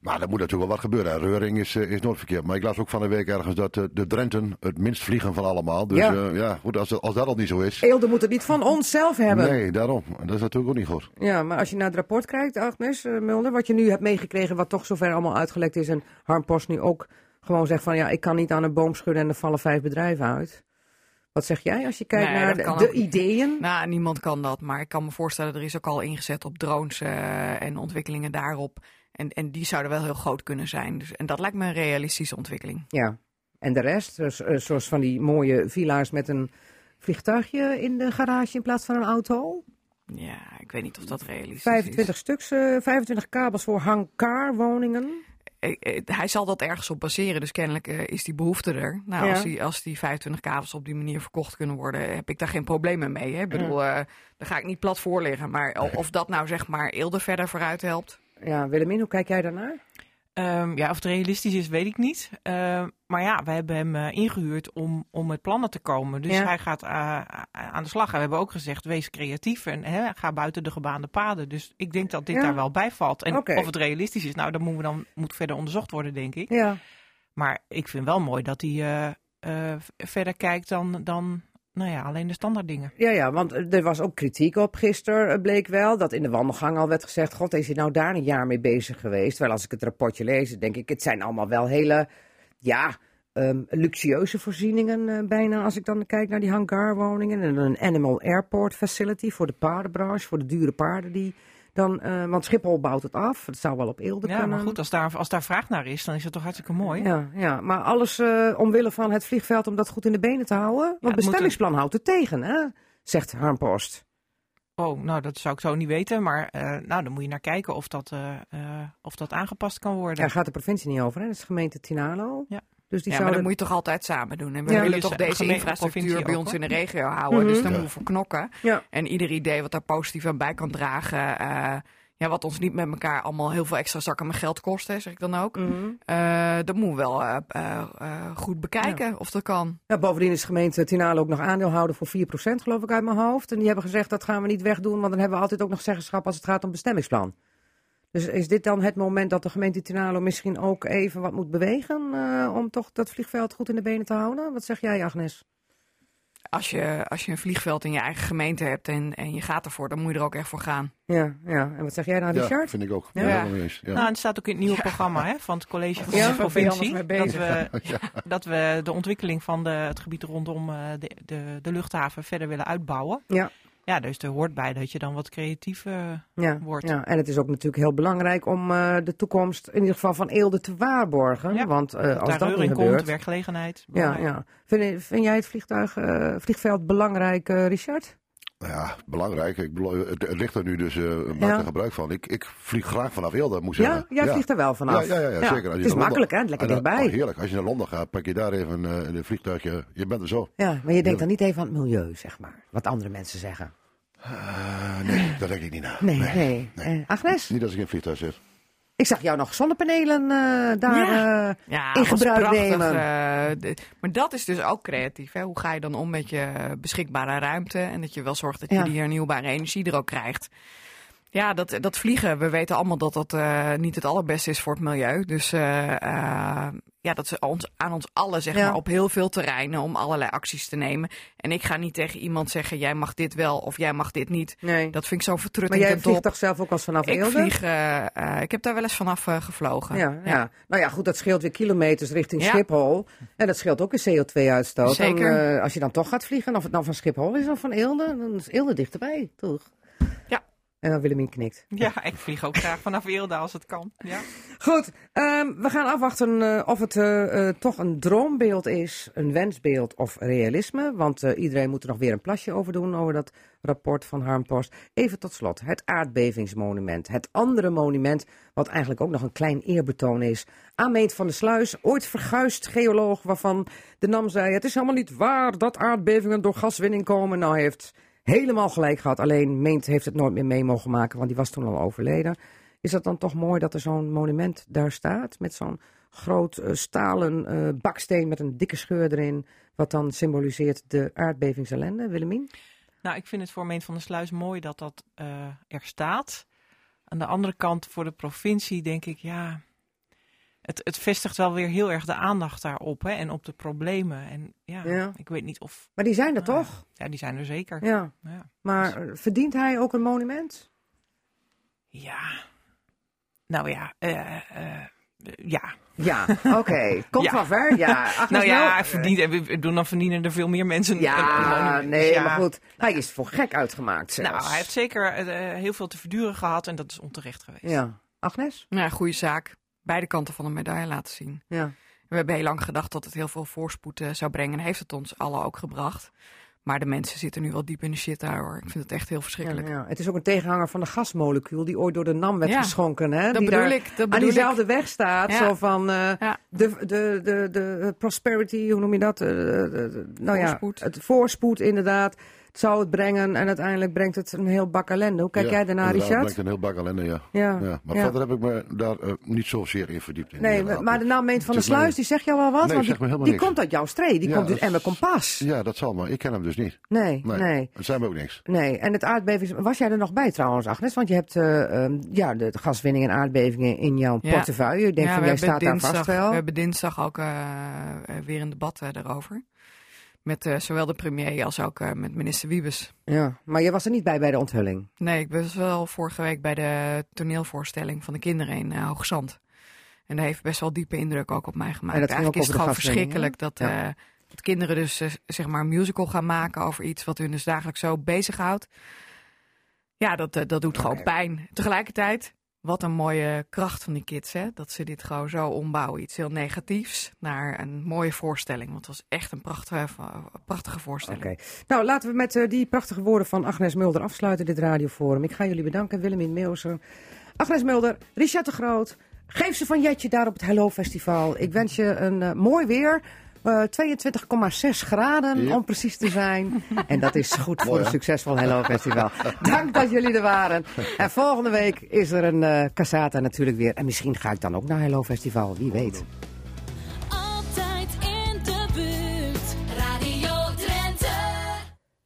Maar er moet natuurlijk wel wat gebeuren. En Reuring is, eh, is nooit verkeerd. Maar ik las ook van de week ergens dat eh, de Drenten het minst vliegen van allemaal. Dus Ja. ja, ja goed, als, dat- als dat al niet zo is. Eelde moet het niet van onszelf hebben. Nee, daarom. En dat is natuurlijk ook niet goed. Ja, maar als je naar het rapport kijkt, Agnes eh, Mulder, wat je nu hebt meegekregen, wat toch zover allemaal uitgelekt is, en Harm Post nu ook gewoon zegt van ja, ik kan niet aan een boom schudden en er vallen vijf bedrijven uit. Wat zeg jij als je kijkt Nee, naar de, ideeën? Nou, niemand kan dat, maar ik kan me voorstellen, er is ook al ingezet op drones eh, en ontwikkelingen daarop. En, en die zouden wel heel groot kunnen zijn. Dus, en dat lijkt me een realistische ontwikkeling. Ja. En de rest, dus, eh, zoals van die mooie villa's met een vliegtuigje in de garage in plaats van een auto. Ja, ik weet niet of dat realistisch 25 is. stuks, eh, 25 kabels voor hangarwoningen. Eh, eh, Hij zal dat ergens op baseren, dus kennelijk eh, is die behoefte er. Nou, Ja. als, die, als die 25 kabels op die manier verkocht kunnen worden, heb ik daar geen problemen mee. Hè? Ik bedoel, eh, daar ga ik niet plat voor liggen. Maar of dat nou zeg maar Eelde verder vooruit helpt. Ja, Willemien, hoe kijk jij daarnaar? Ehm, ja, of het realistisch is, weet ik niet. Ehm, maar ja, we hebben hem eh, ingehuurd om, om met plannen te komen. Dus Ja. hij gaat eh, aan de slag. En we hebben ook gezegd, wees creatief en hè, ga buiten de gebaande paden. Dus ik denk dat dit Ja. daar wel bij valt. En of het realistisch is, nou, dat moeten we dan, moet verder onderzocht worden, denk ik. Ja. Maar ik vind wel mooi dat hij eh, eh, verder kijkt dan, dan nou ja, alleen de standaard dingen. Ja, ja, want eh, er was ook kritiek op gisteren, eh, bleek wel. Dat in de wandelgang al werd gezegd: God, is hij nou daar een jaar mee bezig geweest? Terwijl als ik het rapportje lees, denk ik: het zijn allemaal wel hele, ja, ehm, luxueuze voorzieningen eh, bijna. Als ik dan kijk naar die hangarwoningen en een animal airport facility voor de paardenbranche, voor de dure paarden die dan. eh, want Schiphol bouwt het af. Het zou wel op Eelde Ja, kunnen. maar goed, als daar, als daar vraag naar is, dan is het toch hartstikke mooi. Ja, ja, maar alles eh, omwille van het vliegveld om dat goed in de benen te houden. Want moet bestemmingsplan houdt het tegen, hè? Zegt Harm Post. Oh, nou, dat zou ik zo niet weten. Maar eh, nou, dan moet je naar kijken of dat, of dat aangepast kan worden. Daar gaat de provincie niet over, hè? Dat is gemeente Tinalo. Ja. Dus die ja, maar zouden... dat moet je toch altijd samen doen. En we Ja, willen toch de deze infrastructuur bij ons in de regio houden. Mhm. Dus daar Ja. moeten we voor knokken. Ja. En ieder idee wat daar positief aan bij kan dragen, eh, ja, wat ons niet met elkaar allemaal heel veel extra zakken met geld kost, hè, zeg ik dan ook. Mhm. Eh, dat moeten we wel eh, goed bekijken of dat kan. Ja, bovendien is de gemeente Tinalo ook nog aandeelhouder voor 4% geloof ik uit mijn hoofd. En die hebben gezegd dat gaan we niet wegdoen, want dan hebben we altijd ook nog zeggenschap als het gaat om bestemmingsplan. Dus is dit dan het moment dat de gemeente Tinalo misschien ook even wat moet bewegen eh, om toch dat vliegveld goed in de benen te houden? Wat zeg jij Agnes? Als je, als je een vliegveld in je eigen gemeente hebt en, en je gaat ervoor, dan moet je er ook echt voor gaan. Ja, ja. En wat zeg jij dan Ja, Richard? vind ik ook. Ja. Ja. Ja. Nou, en het staat ook in het nieuwe programma hè, van het college van Ja, de provincie. mee Dat we, dat we de ontwikkeling van de, het gebied rondom eh, de, de, de luchthaven verder willen uitbouwen. Ja. Ja, dus er hoort bij dat je dan wat creatief eh, Ja, wordt. ja, en het is ook natuurlijk heel belangrijk om eh, de toekomst in ieder geval van Eelde te waarborgen. Ja, Want eh, als dat niet komt, gebeurt... werkgelegenheid. Ja, ja. Vind, vind jij het vliegtuig, vliegveld belangrijk, Richard? Nou ja, belangrijk. Ik bedoel, het, het ligt er nu, dus eh maak Ja. er gebruik van. Ik, ik vlieg graag vanaf Eelde, moet ik Ja, zeggen. jij vliegt er wel vanaf. Ja, ja, ja, zeker. Als Het is makkelijk, hè? Lekker En dan- dichtbij. oh, heerlijk. Als je naar Londen gaat, pak je daar even eh, een vliegtuigje. Je bent er zo. Ja, maar je denkt dan niet even aan het milieu, zeg maar. Wat andere mensen zeggen. Eh, nee, daar denk ik niet naar. Nee, nee. Eh, Agnes, Niet als ik in een vliegtuig zit. Ik zag jou nog zonnepanelen eh, daar. Ja. eh, Ja, In gebruik prachtig, nemen. eh, maar dat is dus ook creatief. Hè? Hoe ga je dan om met je beschikbare ruimte? En dat je wel zorgt dat je die hernieuwbare energie er ook krijgt. Ja, dat, dat vliegen, we weten allemaal dat dat eh, niet het allerbeste is voor het milieu. Dus eh, eh, ja, dat is ons, aan ons allen, zeg Ja. maar, op heel veel terreinen om allerlei acties te nemen. En ik ga niet tegen iemand zeggen, jij mag dit wel of jij mag dit niet. nee. Dat vind ik zo maar vertrutting jij ten vliegt toch zelf ook als vanaf Ik Eelde? vlieg, ik heb daar wel eens vanaf gevlogen. Ja, ja. Nou ja, goed, dat scheelt weer kilometers richting Ja. Schiphol. En dat scheelt ook weer CO2-uitstoot. Zeker. als je dan toch gaat vliegen, of het nou van Schiphol is of van Eelde, dan is Eelde dichterbij, toch? En dan Willemien knikt. Ja, ik vlieg ook graag vanaf Eelde als het kan. Ja. Goed, ehm, we gaan afwachten eh, of het eh, eh, toch een droombeeld is, een wensbeeld of realisme. Want iedereen moet er nog weer een plasje over doen, over dat rapport van Harmpost. Even tot slot, het aardbevingsmonument. Het andere monument, wat eigenlijk ook nog een klein eerbetoon is. Aan Meent van der Sluis, ooit verguisd geoloog, waarvan de NAM zei... het is helemaal niet waar dat aardbevingen door gaswinning komen. Nou, heeft helemaal gelijk gehad. Alleen Meent heeft het nooit meer mee mogen maken, want die was toen al overleden. Is dat dan toch mooi dat er zo'n monument daar staat? Met zo'n groot eh, stalen eh, baksteen met een dikke scheur erin. Wat dan symboliseert de aardbevingsellende. Willemien? Nou, ik vind het voor Meent van der Sluis mooi dat dat eh, er staat. Aan de andere kant, voor de provincie denk ik, ja... Het, het vestigt wel weer heel erg de aandacht daarop hè, en op de problemen. En ja, Ja. ik weet niet of... Maar die zijn er Nou, toch? Ja, die zijn er zeker. Ja. Ja. Maar eh, verdient hij ook een monument? Ja. Nou ja, eh, eh, ja. Ja, oké. Komt Ja. van ver. Ja, Agnes nou ja, hij verdient, en we- we doen dan verdienen er veel meer mensen. een- een Ja, nee, Dus ja. maar goed. Hij is voor gek uitgemaakt zelfs. Nou, hij heeft zeker eh, heel veel te verduren gehad en dat is onterecht geweest. Ja. Agnes? Ja, goede zaak. Beide kanten van de medaille laten zien. Ja. We hebben heel lang gedacht dat het heel veel voorspoed eh, zou brengen. En heeft het ons allen ook gebracht. Maar de mensen zitten nu wel diep in de shit daar hoor. Ik vind het echt heel verschrikkelijk. ja. Het is ook een tegenhanger van de gasmolecuul die ooit door de NAM werd Ja. geschonken. Hè? Dat die bedoel daar ik. Dat aan ik. diezelfde weg staat. Zo van eh, de, de, de, de prosperity, hoe noem je dat? Eh, nou Voorspoed. ja, het voorspoed inderdaad. Het zou het brengen en uiteindelijk brengt het een heel bak ellende. Hoe kijk Ja, jij daarnaar, Richard? brengt een heel bak ellende, ja. Ja. ja. Maar Ja. verder heb ik me daar eh, niet zozeer in verdiept. In Nee, maar de naam Meent van der Het Sluis, die zegt jou wel wat? Nee, want zegt die, me helemaal die niks. komt uit jouw streek. Die Ja, komt uit Emmer Kompas. Ja, dat zal maar. Ik ken hem dus niet. Nee, nee, Nee, nee. Dat zijn we ook niks. En het aardbevings... Was jij er nog bij trouwens, Agnes? Want je hebt eh, ehm, ja, de gaswinning en aardbevingen in jouw Ja. portefeuille. Ik denk Ja, van, we jij hebben staat daar dinsdag, vast wel. We hebben dinsdag ook eh, weer een debat daarover. Met eh, zowel de premier als ook eh, met minister Wiebes. Ja, maar je was er niet bij bij de onthulling. Nee, ik was wel vorige week bij de toneelvoorstelling van de kinderen in uh, Hoogzand. En dat heeft best wel diepe indruk ook op mij gemaakt. En dat Eigenlijk is het gewoon verschrikkelijk dat, Ja. eh, dat kinderen dus eh, zeg maar een musical gaan maken over iets wat hun dus dagelijks zo bezighoudt. Ja, dat, eh, dat doet gewoon pijn. Tegelijkertijd, wat een mooie kracht van die kids, hè? Dat ze dit gewoon zo ombouwen. Iets heel negatiefs naar een mooie voorstelling. Want het was echt een prachtige, prachtige voorstelling. Oké. Nou, laten we met eh, die prachtige woorden van Agnes Mulder afsluiten, dit radioforum. Ik ga jullie bedanken, Willemien Meeuwsen, Agnes Mulder, Richard de Groot. Geef ze van Jetje daar op het Hello Festival. Ik wens je een eh, mooi weer. Eh, 22,6 graden Ja. om precies te zijn. En dat is goed voor een succesvol Hello Festival. Dank dat jullie er waren. En volgende week is er een eh Casata natuurlijk weer. En misschien ga ik dan ook naar Hello Festival, wie weet.